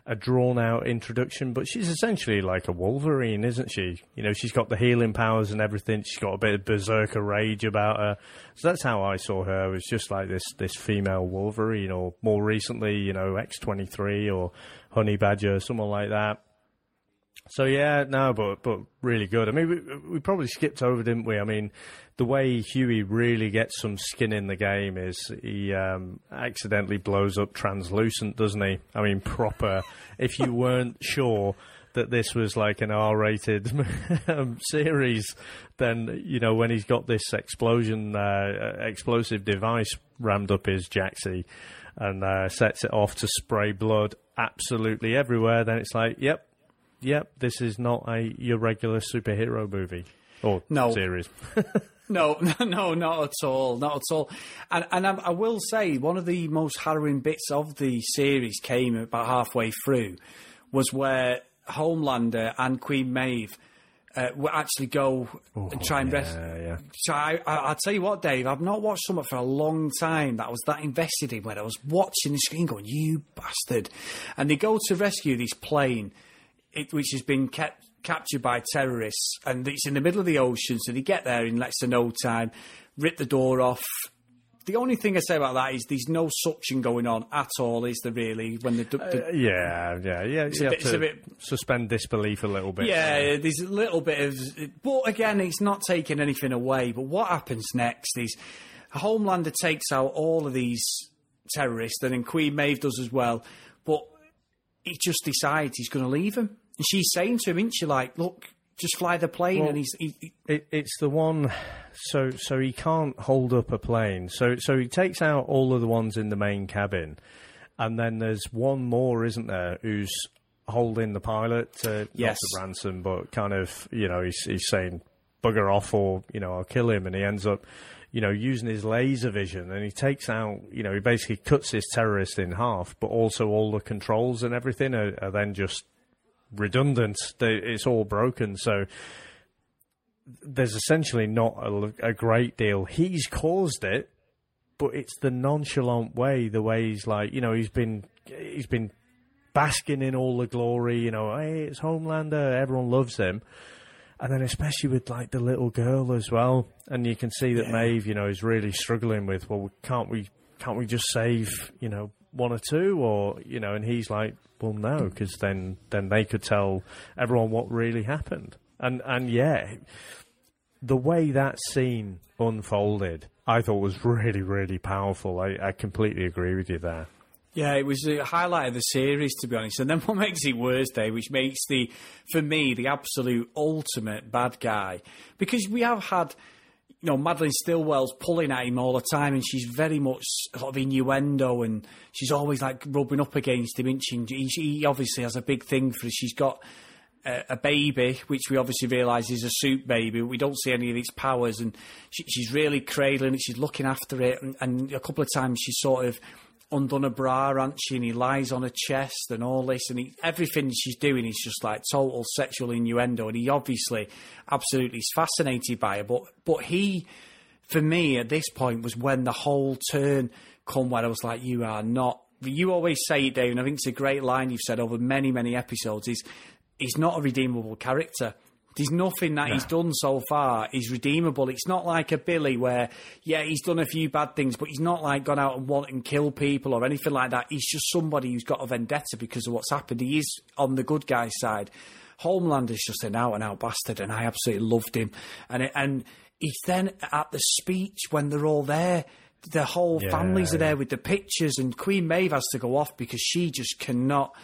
a drawn out introduction. But she's essentially like a Wolverine, isn't she? You know, she's got the healing powers and everything. She's got a bit of berserker rage about her. So that's how I saw her. It was just like this this female Wolverine, or more recently, you know, X twenty three or Honey Badger, someone like that. So yeah, no, but but really good. I mean, we, we probably skipped over, didn't we? I mean, the way Hughie really gets some skin in the game is he um, accidentally blows up translucent, doesn't he? I mean, proper. if you weren't sure that this was like an R-rated um, series, then you know when he's got this explosion, uh, explosive device rammed up his jacksie and uh, sets it off to spray blood absolutely everywhere, then it's like, yep, yep, this is not a your regular superhero movie or No. series. No, no, not at all, not at all. And and I, I will say one of the most harrowing bits of the series came about halfway through, was where Homelander and Queen Maeve. Uh, will actually go and try and rest. yeah, yeah. So I, I, I'll tell you what, Dave. I've not watched something for a long time that I was that invested in. Where I was watching the screen, going, "You bastard!" And they go to rescue this plane, it, which has been kept captured by terrorists, and it's in the middle of the ocean. So they get there in less than no time, rip the door off. The only thing I say about that is there's no suction going on at all, is there really? When the, the Uh, yeah, yeah, yeah. a you have bit- it's a bit- suspend disbelief a little bit. Yeah, there's a little bit of. But again, it's not taking anything away. But what happens next is Homelander takes out all of these terrorists, and then Queen Maeve does as well. But he just decides he's going to leave him. And she's saying to him, isn't she, like, look, just fly the plane. Well- and he's. He, he- It, it's the one. So so he can't hold up a plane. So so he takes out all of the ones in the main cabin, and then there's one more, isn't there? Who's holding the pilot to Yes. not to ransom, but kind of you know he's he's saying bugger off or you know I'll kill him, and he ends up you know using his laser vision and he takes out you know he basically cuts his terrorist in half, but also all the controls and everything are, are then just redundant. They, it's all broken. So there's essentially not a, a great deal. He's caused it, but it's the nonchalant way, the way he's like, you know, he's been he's been basking in all the glory. You know, hey, it's Homelander, everyone loves him. And then especially with like the little girl as well, and you can see that Maeve, you know, is really struggling with. Well, can't we? Can't we just save, you know, one or two, or you know? And he's like, well, no, hmm. because then then they could tell everyone what really happened. And and yeah, the way that scene unfolded, I thought was really really powerful. I, I completely agree with you there. Yeah, it was a highlight of the series, to be honest. And then what makes it worse, Dave, which makes the, for me, the absolute ultimate bad guy, because we have had, you know, Madelyn Stillwell's pulling at him all the time, and she's very much sort of innuendo, and she's always like rubbing up against him. And he, he obviously has a big thing for. She's got a, a baby, which we obviously realise is a supe baby. We don't see any of its powers, and she, she's really cradling it. She's looking after it, and, and a couple of times she's sort of undone a bra, hasn't she? And he lies on her chest and all this, and he, everything she's doing is just like total sexual innuendo. And he obviously absolutely is fascinated by her, but but he, for me, at this point was when the whole turn come where I was like, you are not. You always say it, Dave, and I think it's a great line you've said over many, many episodes. Is he's not a redeemable character. There's nothing that he's done so far is redeemable. It's not like a Billy where, yeah, he's done a few bad things, but he's not like gone out and want and kill people or anything like that. He's just somebody who's got a vendetta because of what's happened. He is on the good guy's side. Homeland is just an out and out bastard, and I absolutely loved him. And it, and he's then at the speech when they're all there. The whole Yeah, families are there yeah. with the pictures, and Queen Maeve has to go off because she just cannot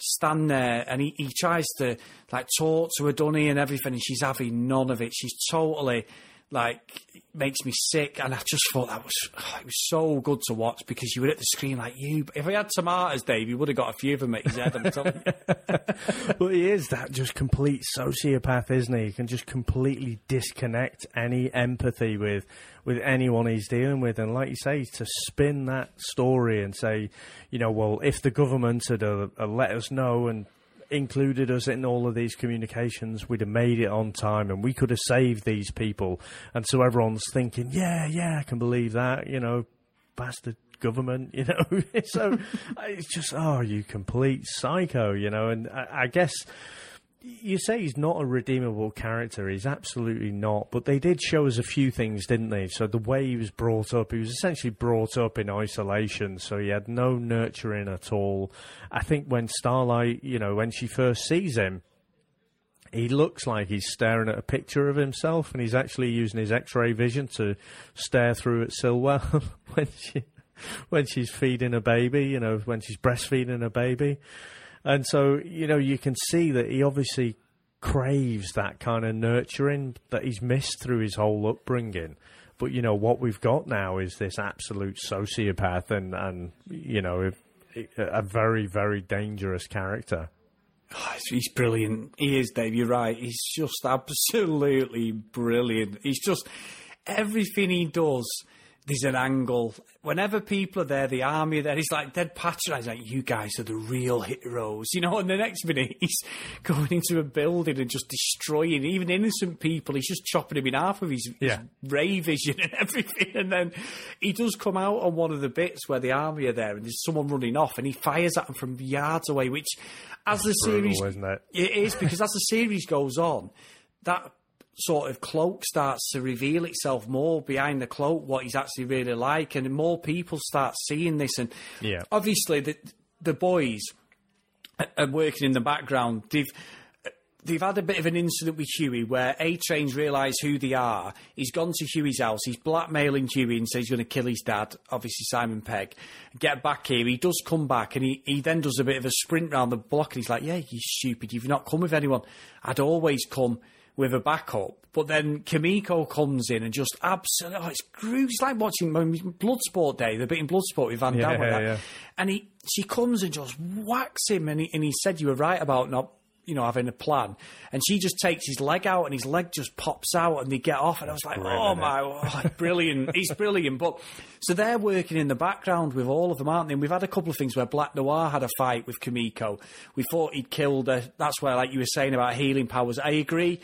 stand there and he, he tries to like talk to her Dunny and everything and she's having none of it. She's totally like makes me sick and I just thought that was oh, it was so good to watch because you were at the screen like you if he had tomatoes Dave he would have got a few of them at his head I'm telling you. Well, he is that just complete sociopath, isn't he? He can just completely disconnect any empathy with with anyone he's dealing with, and like you say, to spin that story and say, you know, well, if the government had uh, let us know and included us in all of these communications, we'd have made it on time, and we could have saved these people. And so everyone's thinking, yeah, yeah, I can believe that, you know, bastard government, you know. so it's just, oh, you complete psycho, you know. And I, I guess you say he's not a redeemable character. He's absolutely not. But they did show us a few things, didn't they? So the way he was brought up, he was essentially brought up in isolation. So he had no nurturing at all. I think when Starlight, you know, when she first sees him, he looks like he's staring at a picture of himself, and he's actually using his X-ray vision to stare through at Stillwell when she when she's feeding a baby. You know, when she's breastfeeding a baby, and so you know you can see that he obviously craves that kind of nurturing that he's missed through his whole upbringing. But you know what we've got now is this absolute sociopath, and and you know a, very very dangerous character. Oh, he's brilliant. He is, Dave. You're right. He's just absolutely brilliant. He's just everything he does. There's an angle. Whenever people are there, the army are there. He's like dead patronising. Like you guys are the real heroes, you know. And the next minute, he's going into a building and just destroying even innocent people. He's just chopping them in half with his, Yeah. his ray vision and everything. And then he does come out on one of the bits where the army are there and there's someone running off, and he fires at them from yards away. Which, as the brutal, series, isn't it? it is because as the series goes on, that sort of cloak starts to reveal itself more behind the cloak, what he's actually really like, and more people start seeing this. And Yeah. obviously, the the boys are- working in the background. They've they've had a bit of an incident with Hughie where A Train's realised who they are. He's gone to Hughie's house. He's blackmailing Hughie and says he's going to kill his dad, obviously Simon Pegg. Get back here. He does come back and he, he then does a bit of a sprint round the block and he's like, Yeah, you stupid. You've not come with anyone. I'd always come with a backup. But then Kimiko comes in and just absolutely, oh, it's groovy. It's like watching Bloodsport Day, the bit in Bloodsport with Van Damme. Yeah, and yeah. And he, she comes and just whacks him, and he, and he said, "You were right about not, you know, having a plan." And she just takes his leg out, and his leg just pops out, and they get off. And I was like, Brilliant, "Oh my, oh, brilliant! He's brilliant." But so they're working in the background with all of them, aren't they? And we've had a couple of things where Black Noir had a fight with Kimiko. We thought he'd killed her. That's where, like you were saying about healing powers, I agree.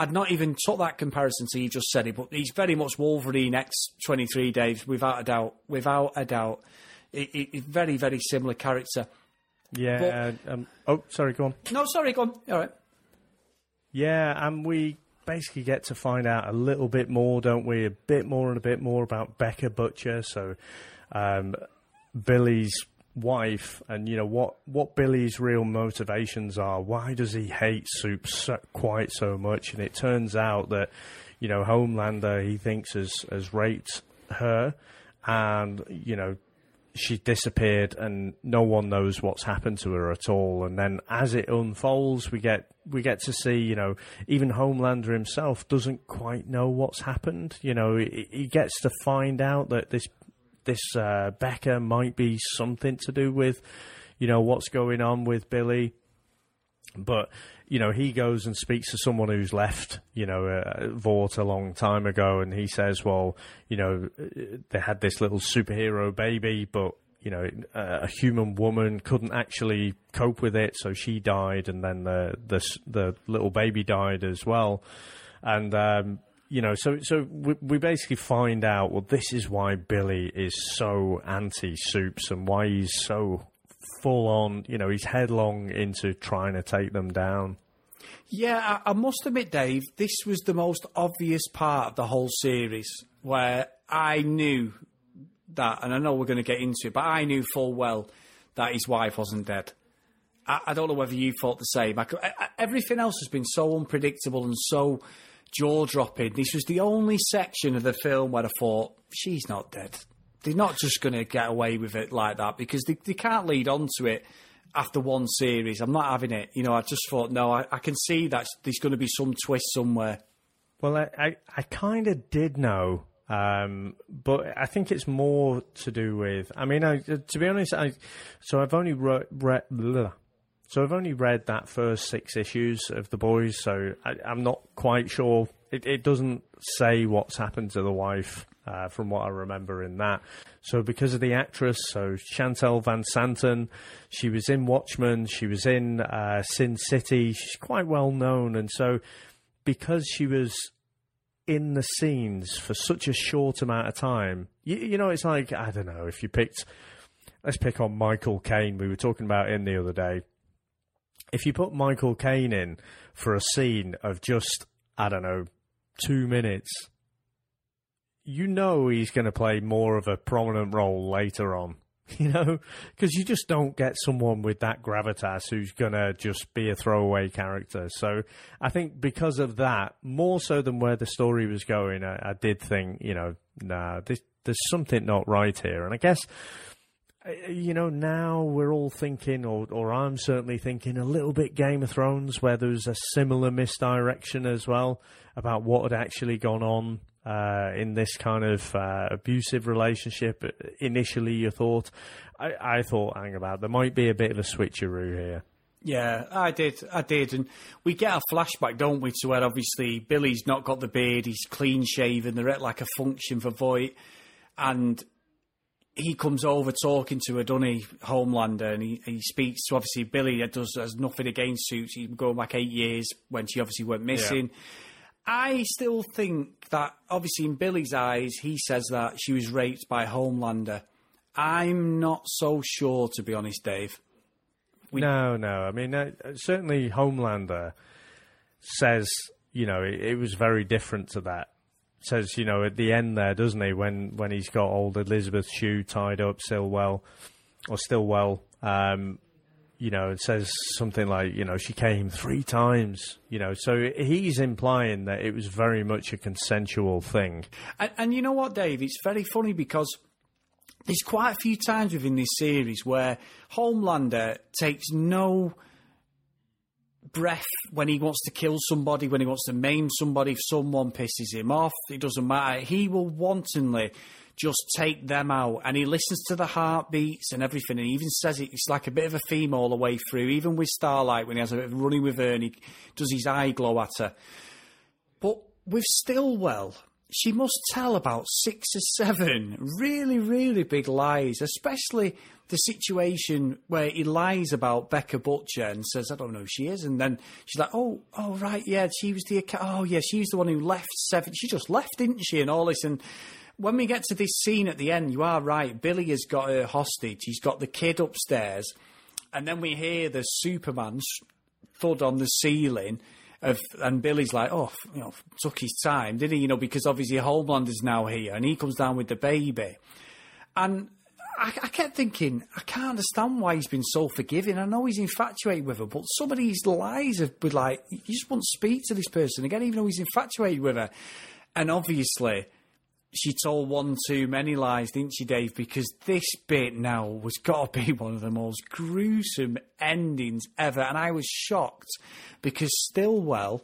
I'd not even took that comparison to you just said it, but he's very much Wolverine X twenty three Dave, without a doubt, without a doubt. It, it, it- very very similar character. Yeah. um, oh, sorry. Go on. No, sorry, go on. All right. Yeah, and we basically get to find out a little bit more, don't we? A bit more and a bit more about Becca Butcher. So, um, Billy's wife, and you know what what Billy's real motivations are. Why does he hate Supe so, quite so much? And it turns out that you know Homelander he thinks has has raped her, and you know she disappeared and no one knows what's happened to her at all. And then as it unfolds, we get we get to see, you know, even Homelander himself doesn't quite know what's happened. You know, he, he gets to find out that this this uh, Becca might be something to do with, you know, what's going on with Billy. But you know, he goes and speaks to someone who's left, you know, uh, Vought a long time ago, and he says, well, you know, they had this little superhero baby, but you know, a human woman couldn't actually cope with it, so she died, and then the the the little baby died as well, and um, you know, so so we, we basically find out well, this is why Billy is so anti Supes and why he's so full on, you know, he's headlong into trying to take them down. Yeah, I, I must admit, Dave, this was the most obvious part of the whole series where I knew that, and I know we're going to get into it, but I knew full well that his wife wasn't dead. I, don't know whether you thought the same. I, I, everything else has been so unpredictable and so jaw dropping. This was the only section of the film where I thought, she's not dead. They're not just going to get away with it like that because they, they can't lead on to it after one series. I'm not having it. You know, I just thought, no, I, I can see that there's going to be some twist somewhere. Well, I, I, I kind of did know, um, but I think it's more to do with. I mean, I, to be honest, I so I've only re- re- so I've only read that first six issues of the boys, so I, am not quite sure. It, it doesn't say what's happened to the wife uh, from what I remember in that. So because of the actress, so Shantel VanSanten, she was in Watchmen, she was in uh, Sin City, she's quite well known, and so because she was in the scenes for such a short amount of time, you, you know, it's like I don't know if you picked. Let's pick on Michael Caine. We were talking about him the other day. If you put Michael Caine in for a scene of just I don't know two minutes you know he's going to play more of a prominent role later on. You know, because you just don't get someone with that gravitas who's going to just be a throwaway character. So I think because of that, more so than where the story was going, I, I did think, you know, nah, this, there's something not right here. And I guess you know, now we're all thinking, or, or I'm certainly thinking, a little bit Game of Thrones, where there's a similar misdirection as well about what had actually gone on uh, in this kind of uh, abusive relationship. Initially, you thought, I, I thought, hang about, there might be a bit of a switcheroo here. Yeah, I did. I did. And we get a flashback, don't we, to where obviously Billy's not got the beard, he's clean shaven, they're at like a function for Vought. And he comes over talking to a Dunny Homelander and he, he speaks to obviously Billy that does has nothing against Supes. He's going back eight years when she obviously went missing. Yeah. I still think that, obviously, in Billy's eyes, he says that she was raped by Homelander. I'm not so sure, to be honest, Dave. We... No, no. I mean, uh, certainly Homelander says, you know, it, it, was very different to that. Says, you know, at the end there, doesn't he, when, when he's got old Elizabeth Shue tied up Stillwell, or Stillwell, um, you know, it says something like, you know, she came three times, you know, so he's implying that it was very much a consensual thing. And, and, you know what, Dave? It's very funny because there's quite a few times within this series where Homelander takes no breath when he wants to kill somebody, when he wants to maim somebody, if someone pisses him off, it doesn't matter. He will wantonly just take them out. And he listens to the heartbeats and everything, and he even says it, it's like a bit of a theme all the way through. Even with Starlight, when he has a bit of running with her and he does his eye glow at her. But with Stillwell, she must tell about six or seven really, really big lies, especially the situation where he lies about Becca Butcher and says, I don't know who she is. And then she's like, oh, oh, right, yeah, she was the, oh, yeah, she was the one who left seven. She just left, didn't she? And all this. And when we get to this scene at the end, you are right. Billy has got her hostage. He's got the kid upstairs, and then we hear the Superman thud on the ceiling. Of, and Billy's like, oh, you know, took his time, didn't he? You know, because obviously Homelander's now here, and he comes down with the baby, and I, I, kept thinking, I can't understand why he's been so forgiving. I know he's infatuated with her, but some of these lies have been like, you just won't speak to this person again, even though he's infatuated with her. And obviously, she told one too many lies, didn't she, Dave? Because this bit now was got to be one of the most gruesome endings ever. And I was shocked because Stillwell,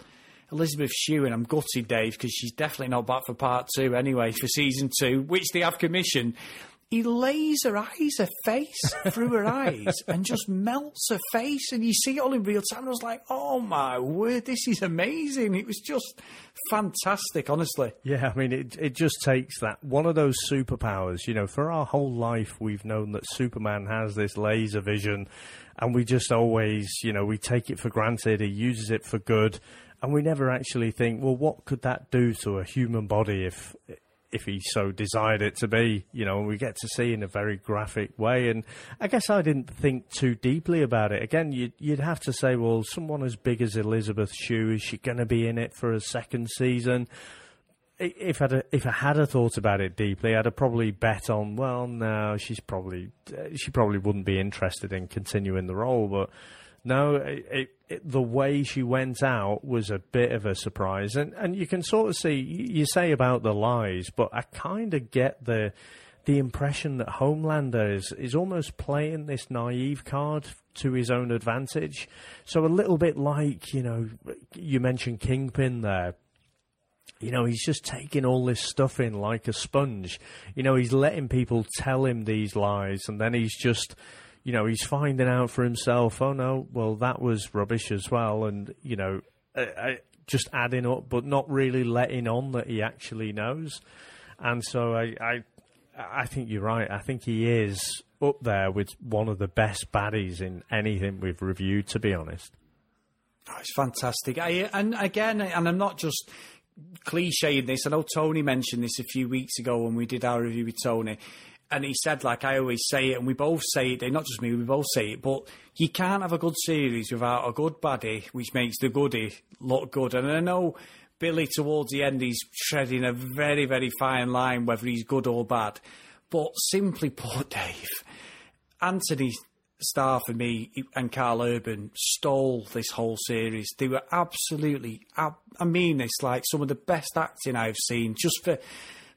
Elizabeth Shue, and I'm gutted, Dave, because she's definitely not back for part two anyway, for season two, which they have commissioned he lays her eyes, her face through her eyes, and just melts her face. And you see it all in real time. I was like, oh my word, this is amazing. It was just fantastic, honestly. Yeah, I mean, it it just takes that one of those superpowers. You know, for our whole life, we've known that Superman has this laser vision, and we just always, you know, we take it for granted. He uses it for good. And we never actually think, well, what could that do to a human body if if he so desired it to be, you know, we get to see in a very graphic way. And I guess I didn't think too deeply about it. Again, you'd, you'd have to say, well, someone as big as Elizabeth Shue, is she going to be in it for a second season? If I'd if I had a thought about it deeply, I'd have probably bet on. Well, no, she's probably uh, she probably wouldn't be interested in continuing the role. But no, it, it, the way she went out was a bit of a surprise, and and you can sort of see. You say about the lies, but I kind of get the the impression that Homelander is is almost playing this naive card to his own advantage. So a little bit like you know, you mentioned Kingpin there. You know, he's just taking all this stuff in like a sponge. You know, he's letting people tell him these lies, and then he's just you know, he's finding out for himself, oh no, well, that was rubbish as well. And, you know, uh, uh, just adding up, but not really letting on that he actually knows. And so I, I, I think you're right. I think he is up there with one of the best baddies in anything we've reviewed, to be honest. Oh, it's fantastic. I, and again, and I'm not just clicheing this. I know Tony mentioned this a few weeks ago when we did our review with Tony and he said, like I always say it, and we both say it, not just me, we both say it, but you can't have a good series without a good baddie, which makes the goodie look good. And I know Billy, towards the end, he's treading a very, very fine line, whether he's good or bad. But simply put, Dave, Anthony Starr for me and Karl Urban stole this whole series. They were absolutely, I mean this, like some of the best acting I've seen, just for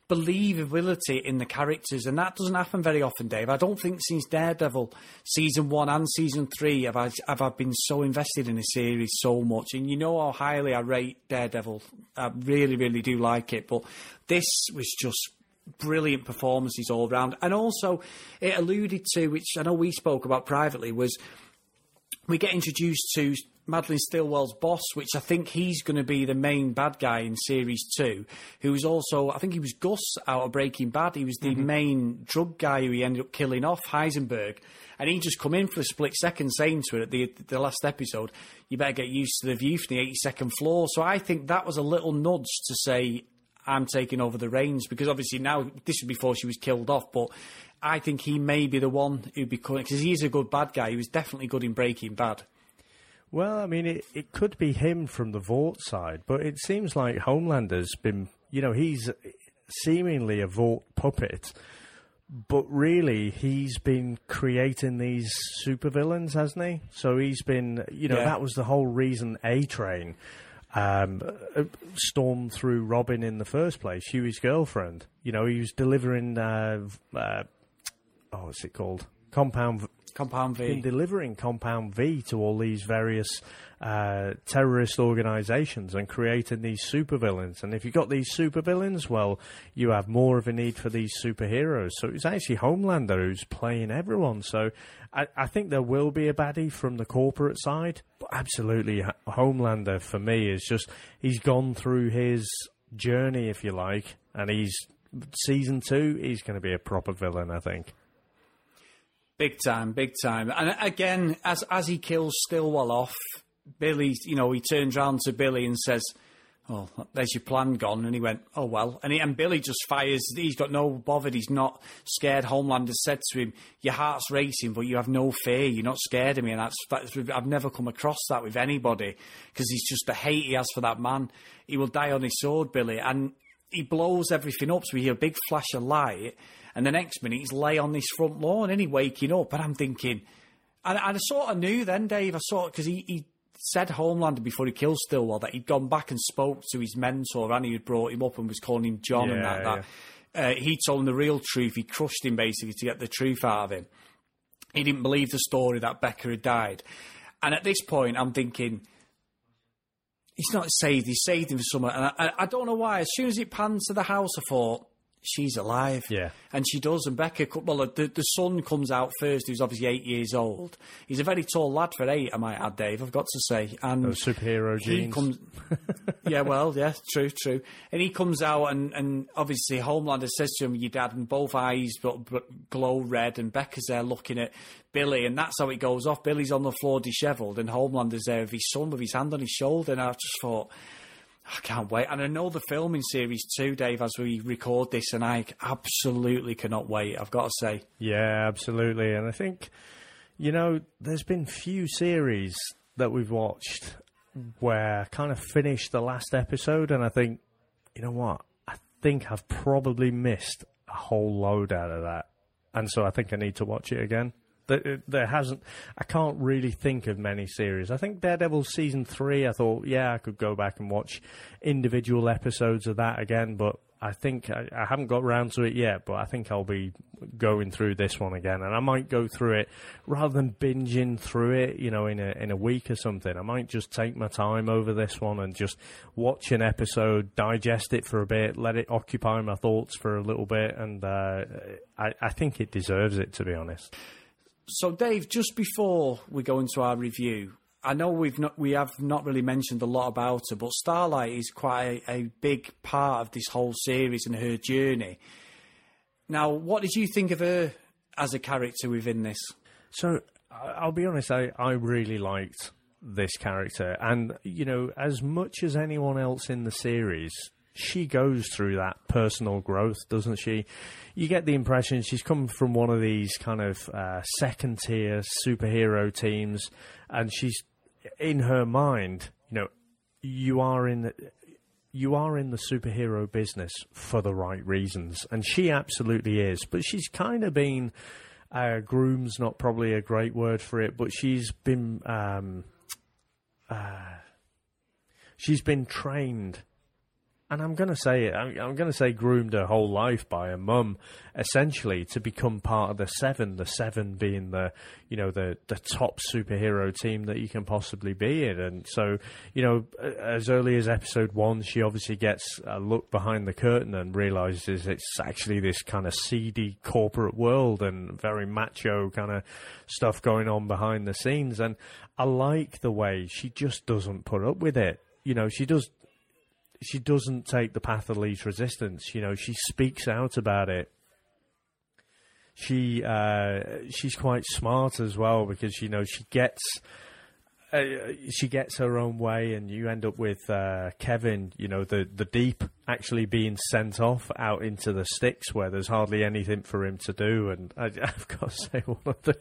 believability in the characters, and that doesn't happen very often, Dave. I don't think since Daredevil season one and season three have I have I been so invested in a series so much. And you know how highly I rate Daredevil. I really, really do like it, but this was just brilliant performances all round. And also, it alluded to, which I know we spoke about privately, was we get introduced to Madelyn Stillwell's boss, which I think he's going to be the main bad guy in series two, who was also, I think he was Gus out of Breaking Bad. He was the mm-hmm. main drug guy who he ended up killing off, Heisenberg. And he just come in for a split second saying to her at the, the last episode, you better get used to the view from the 82nd floor. So I think that was a little nudge to say, I'm taking over the reins because obviously now this was before she was killed off, but I think he may be the one who'd be coming because he's a good bad guy. He was definitely good in Breaking Bad. Well, I mean, it, it could be him from the Vought side, but it seems like Homelander's been, you know, he's seemingly a Vought puppet, but really he's been creating these supervillains, hasn't he? So he's been, you know, yeah. that was the whole reason A Train um, stormed through Robin in the first place, Hughie's girlfriend. You know, he was delivering, uh, uh, oh, what's it called? Compound Compound V. Delivering Compound V to all these various uh, terrorist organisations and creating these supervillains. And if you've got these supervillains, well, you have more of a need for these superheroes. So it's actually Homelander who's playing everyone. So I, I think there will be a baddie from the corporate side, but absolutely, Homelander for me is just he's gone through his journey, if you like, and he's season two. He's going to be a proper villain, I think. Big time, big time. And again, as as he kills Stillwell off, Billy, you know, he turns round to Billy and says, "Oh, there's your plan gone." And he went, "Oh well." And he, and Billy just fires. He's got no bothered. He's not scared. Homelander said to him, "Your heart's racing, but you have no fear. You're not scared of me." And that's, that's I've never come across that with anybody because he's just the hate he has for that man. He will die on his sword, Billy, and he blows everything up. So we hear a big flash of light and the next minute he's lay on this front lawn and he waking up. And I'm thinking, and, and I sort of knew then, Dave. I saw because he, he said Homelander before he killed Stillwell that he'd gone back and spoke to his mentor and he had brought him up and was calling him John yeah, and that. that. uh, he told him the real truth. He crushed him basically to get the truth out of him. He didn't believe the story that Becca had died. And at this point, I'm thinking, he's not saved. He saved him for somewhere. And I, I, I don't know why. As soon as it panned to the house, I thought, she's alive. Yeah. And she does. And Becca, well, the, the son comes out first, who's obviously eight years old. He's a very tall lad for eight, I might add, Dave, I've got to say. And Those superhero he genes. comes, yeah, well, yeah, true, true. And he comes out, and, and obviously Homelander says to him, "Your dad," and both eyes glow red, and Becca's there looking at Billy, and that's how it goes off. Billy's on the floor, dishevelled, and Homelander's there with his son with his hand on his shoulder, and I just thought. I can't wait. And I know the filming series too, Dave, as we record this, and I absolutely cannot wait, I've got to say. Yeah, absolutely. And I think, you know, there's been few series that we've watched where I kind of finished the last episode, and I think, you know what? I think I've probably missed a whole load out of that. And so I think I need to watch it again. There, there hasn't, I can't really think of many series. I think Daredevil season three, I thought, yeah, I could go back and watch individual episodes of that again, but I think I, I haven't got round to it yet, but I think I'll be going through this one again, and I might go through it rather than binging through it, you know, in a in a week or something. I might just take my time over this one and just watch an episode, digest it for a bit, let it occupy my thoughts for a little bit, and uh, I, I think it deserves it, to be honest. So, Dave, just before we go into our review, I know we've not we have not really mentioned a lot about her, but Starlight is quite a, a big part of this whole series and her journey. Now, what did you think of her as a character within this? So I'll be honest, I, I really liked this character, and you know, as much as anyone else in the series, she goes through that personal growth, doesn't she? You get the impression she's come from one of these kind of uh, second tier superhero teams, and she's in her mind, you know, you are in. The, you are in the superhero business for the right reasons, and she absolutely is. But she's kind of been uh, groom's not probably a great word for it, but she's been um, uh, she's been trained, and I'm going to say it. I'm, I'm going to say groomed her whole life by her mum, essentially to become part of the Seven. The Seven being the you know the the top superhero team that you can possibly be in, and so you know as early as episode one, she obviously gets a look behind the curtain and realizes it's actually this kind of seedy corporate world and very macho kind of stuff going on behind the scenes, and I like the way she just doesn't put up with it. You know, she does she doesn't take the path of least resistance. You know, she speaks out about it. She uh, she's quite smart as well because you know she gets uh, she gets her own way, and you end up with uh, Kevin. You know, the the deep actually being sent off out into the sticks where there's hardly anything for him to do. And I, I've got to say, one of the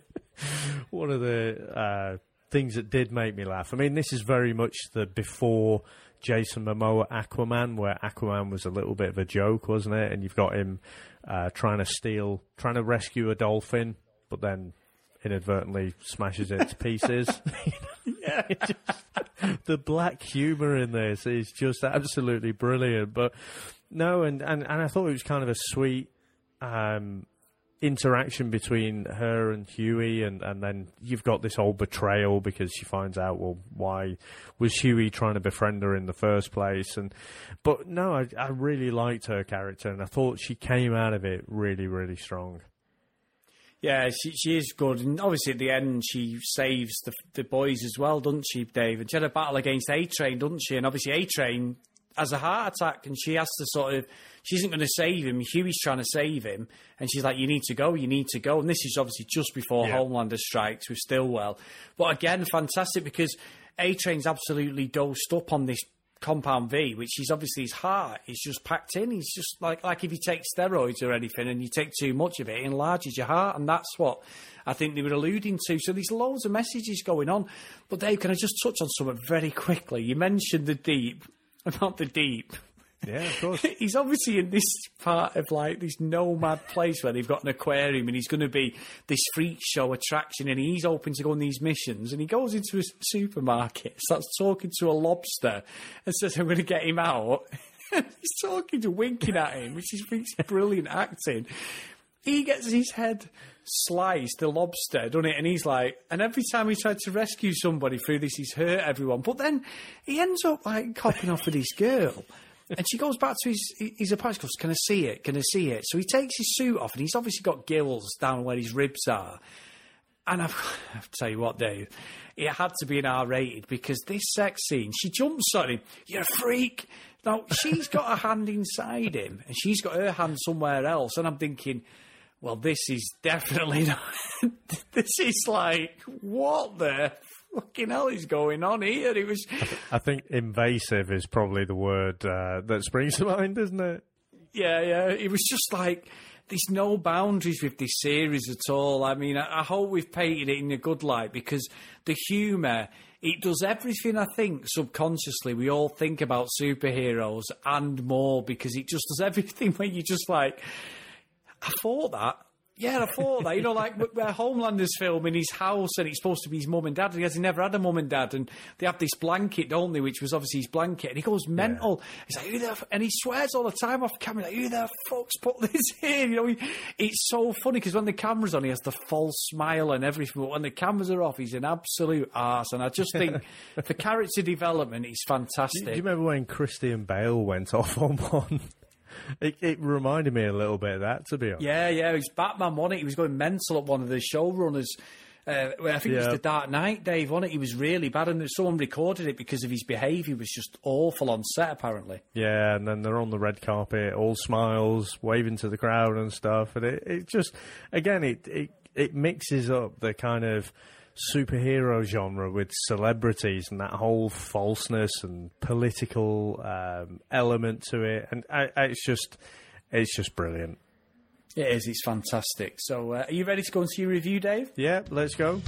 one of the uh, things that did make me laugh. I mean, this is very much the before Jason Momoa Aquaman, where Aquaman was a little bit of a joke, wasn't it? And you've got him uh, trying to steal, trying to rescue a dolphin, but then inadvertently smashes it to pieces. yeah, the black humour in this is just absolutely brilliant. But no, and, and, and I thought it was kind of a sweet um, interaction between her and Hughie, and, and then you've got this whole betrayal because she finds out, well, why was Hughie trying to befriend her in the first place? And but no, I, I really liked her character, and I thought she came out of it really, really strong. Yeah, she she is good, and obviously at the end she saves the the boys as well, doesn't she, Dave? And She had a battle against A Train, doesn't she? And obviously A Train has a heart attack, and she has to sort of she isn't going to save him. Hughie's trying to save him, and she's like, "You need to go, you need to go." And this is obviously just before Yeah. Homelander strikes with Stillwell, but again, fantastic because A Train's absolutely dosed up on this compound V, which is obviously his heart is just packed in. He's just like like if you take steroids or anything and you take too much of it, it enlarges your heart, and that's what I think they were alluding to. So there's loads of messages going on. But Dave, can I just touch on something very quickly? You mentioned the deep, about the deep. Yeah, of course. he's obviously in this part of like this nomad place where they've got an aquarium and he's going to be this freak show attraction and he's open to go on these missions and he goes into a supermarket starts talking to a lobster and says i'm going to get him out he's talking to winking at him, which is which is brilliant acting. He gets his head sliced, the lobster, doesn't it? And he's like, and every time he tried to rescue somebody through this, he's hurt everyone. But then he ends up like copping off with this girl. And she goes back to his his apartment. Goes, "Can I see it? Can I see it?" So he takes his suit off, and he's obviously got gills down where his ribs are. And I've, I'll tell you what, Dave, it had to be an R rated because this sex scene, she jumps on him. You're a freak. Now she's got a hand inside him, and she's got her hand somewhere else. And I'm thinking, well, this is definitely not. this is like what the fucking hell is going on here? It was. I think invasive is probably the word uh, that springs to mind, isn't it? Yeah, yeah. It was just like there's no boundaries with this series at all. I mean, I, I hope we've painted it in a good light because the humour. It does everything I think subconsciously we all think about superheroes and more because it just does everything when you just like, I thought that. Yeah, I thought that. You know, like where Homelander's filming his house and it's supposed to be his mum and dad. And he has he never had a mum and dad. And they have this blanket, don't they, which was obviously his blanket. And he goes mental. He's like, who the f-? and he swears all the time off camera, like, who the fuck's put this in? You know, he, it's so funny because when the camera's on, he has the false smile and everything. But when the cameras are off, he's an absolute arse. And I just think for character development, he's fantastic. Do you remember when Christian Bale went off on one? It, it reminded me a little bit of that, to be honest. Yeah, yeah, it was Batman, wasn't it? He was going mental at one of the showrunners. Uh, I think it was the Dark Knight, Dave, wasn't it? He was really bad, and someone recorded it because of his behaviour. He was just awful on set, apparently. Yeah, and then they're on the red carpet, all smiles, waving to the crowd and stuff, and it, it just, again, it, it it mixes up the kind of superhero genre with celebrities and that whole falseness and political um, element to it, and I, I, it's just, it's just brilliant. It is, it's fantastic. So, uh, are you ready to go and see your review, Dave? Yeah, let's go.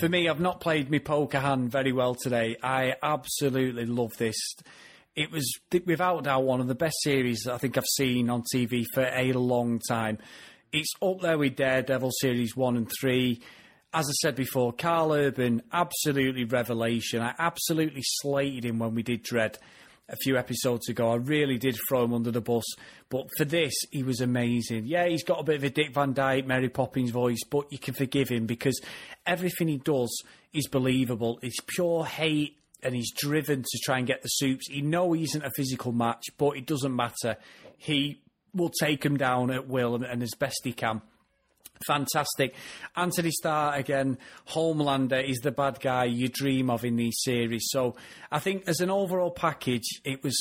For me, I've not played my poker hand very well today. I absolutely love this. It was, without doubt, one of the best series I think I've seen on TV for a long time. It's up there with Daredevil Series 1 and 3. As I said before, Karl Urban, absolutely revelation. I absolutely slated him when we did Dredd a few episodes ago. I really did throw him under the bus. But for this, he was amazing. Yeah, he's got a bit of a Dick Van Dyke, Mary Poppins voice, but you can forgive him because everything he does is believable. It's pure hate and he's driven to try and get the supes. He know he isn't a physical match, but it doesn't matter. He will take him down at will and, and as best he can. Fantastic. Anthony Starr again, Homelander is the bad guy you dream of in these series. So I think as an overall package, it was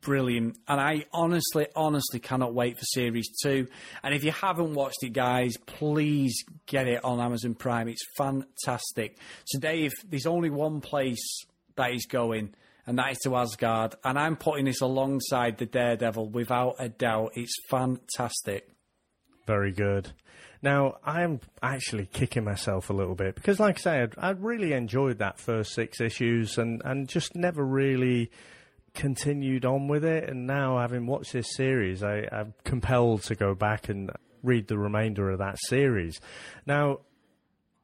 brilliant. And I honestly, honestly cannot wait for series two. And if you haven't watched it, guys, please get it on Amazon Prime. It's fantastic. So, Dave, there's only one place that is going. And that is to Asgard. And I'm putting this alongside the Daredevil without a doubt. It's fantastic. Very good. Now, I'm actually kicking myself a little bit because, like I say, I'd really enjoyed that first six issues and, and just never really continued on with it. And now, having watched this series, I, I'm compelled to go back and read the remainder of that series. Now,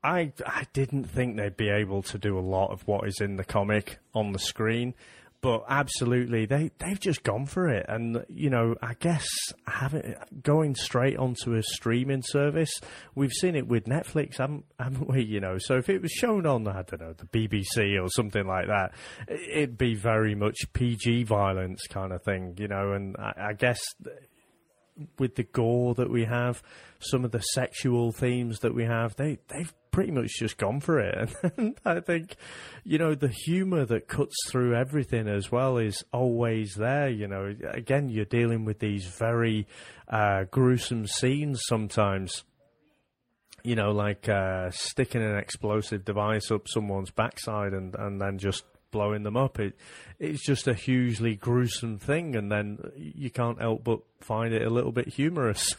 I I didn't think they'd be able to do a lot of what is in the comic on the screen, but absolutely they they've just gone for it. And you know, I guess having going straight onto a streaming service, we've seen it with Netflix, haven't, haven't we? You know, so if it was shown on I don't know the BBC or something like that, it'd be very much PG violence kind of thing, you know. And I, I guess with the gore that we have, some of the sexual themes that we have, they they've pretty much just gone for it. And I think, you know, the humour that cuts through everything as well is always there. You know, again, you're dealing with these very uh, gruesome scenes sometimes. You know, like uh, sticking an explosive device up someone's backside and, and then just blowing them up. It it's just a hugely gruesome thing, and then you can't help but find it a little bit humorous.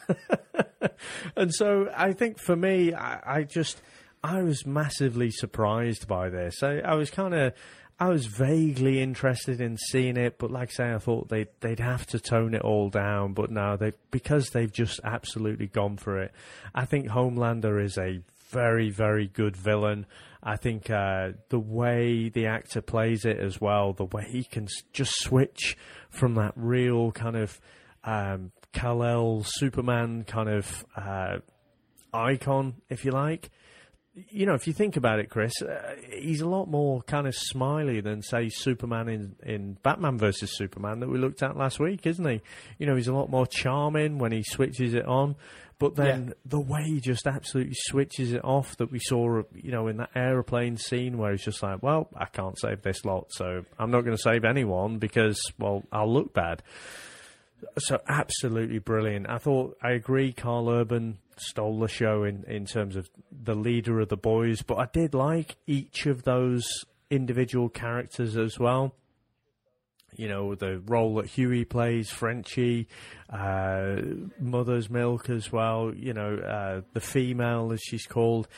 and so I think for me, I, I just I was massively surprised by this. I, I was kind of. I was vaguely interested in seeing it, but like I say, I thought they'd they'd have to tone it all down. But now they because they've just absolutely gone for it. I think Homelander is a very, very good villain. I think uh, the way the actor plays it as well, the way he can just switch from that real kind of um, Kal-El Superman kind of uh, icon, if you like. You know, if you think about it, Chris, uh, he's a lot more kind of smiley than, say, Superman in, in Batman versus Superman that we looked at last week, isn't he? You know, he's a lot more charming when he switches it on. But then yeah. the way he just absolutely switches it off that we saw, you know, in that aeroplane scene where he's just like, well, I can't save this lot, so I'm not going to save anyone because, well, I'll look bad. So absolutely brilliant. I thought I agree. Karl Urban stole the show in in terms of the leader of the boys, but I did like each of those individual characters as well. You know the role that Hughie plays, Frenchie, uh, Mother's Milk as well. You know uh, the female as she's called.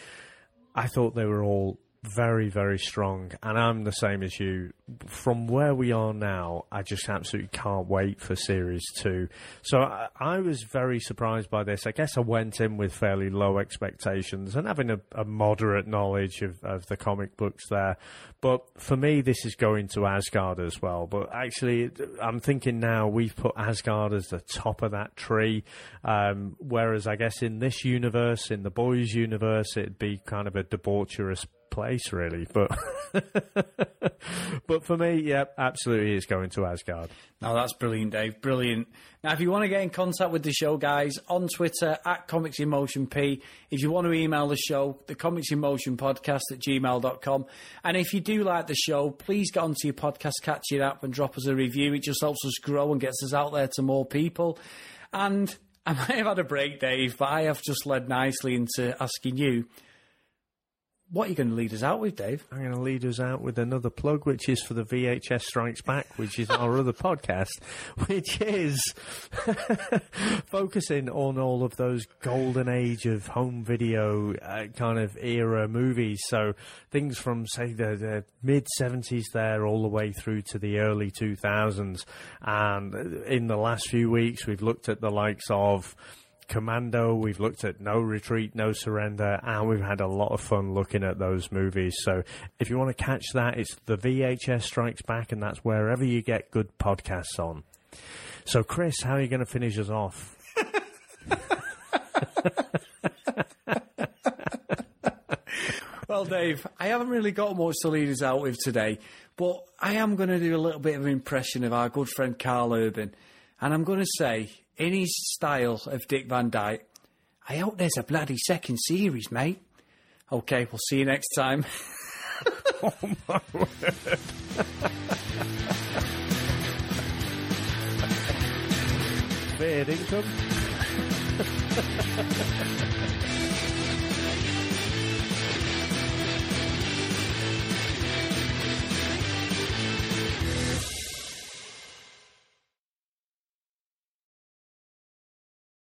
I thought they were all very, very strong. And I'm the same as you. From where we are now, I just absolutely can't wait for Series 2. So I, I was very surprised by this. I guess I went in with fairly low expectations and having a, a moderate knowledge of, of the comic books there. But for me, this is going to Asgard as well. But actually, I'm thinking now we've put Asgard as the top of that tree. Um, whereas I guess in this universe, in the boys' universe, it'd be kind of a debaucherous place, really. But but for me, yeah, absolutely, it's going to Asgard. Now that's brilliant, Dave. Brilliant. Now, if you want to get in contact with the show, guys, on Twitter at Comics in Motion P. If you want to email the show, the Comics in Motion Podcast at gmail.com. And if you do like the show, please get onto your podcast catching app and drop us a review. It just helps us grow and gets us out there to more people. And I might have had a break, Dave, but I have just led nicely into asking you what are you going to lead us out with, Dave? I'm going to lead us out with another plug, which is for the VHS Strikes Back, which is our other podcast, which is focusing on all of those golden age of home video uh, kind of era movies. So things from, say, the, the mid 70s there all the way through to the early 2000s. And in the last few weeks, we've looked at the likes of Commando, we've looked at No Retreat, No Surrender, and we've had a lot of fun looking at those movies. So if you want to catch that, it's the VHS Strikes Back, and that's wherever you get good podcasts on. So, Chris, how are you going to finish us off? well, Dave, I haven't really got much to lead us out with today, but I am going to do a little bit of an impression of our good friend Karl Urban. And I'm going to say in his style of Dick Van Dyke. I hope there's a bloody second series, mate. Okay, we'll see you next time. oh my word. Fair income.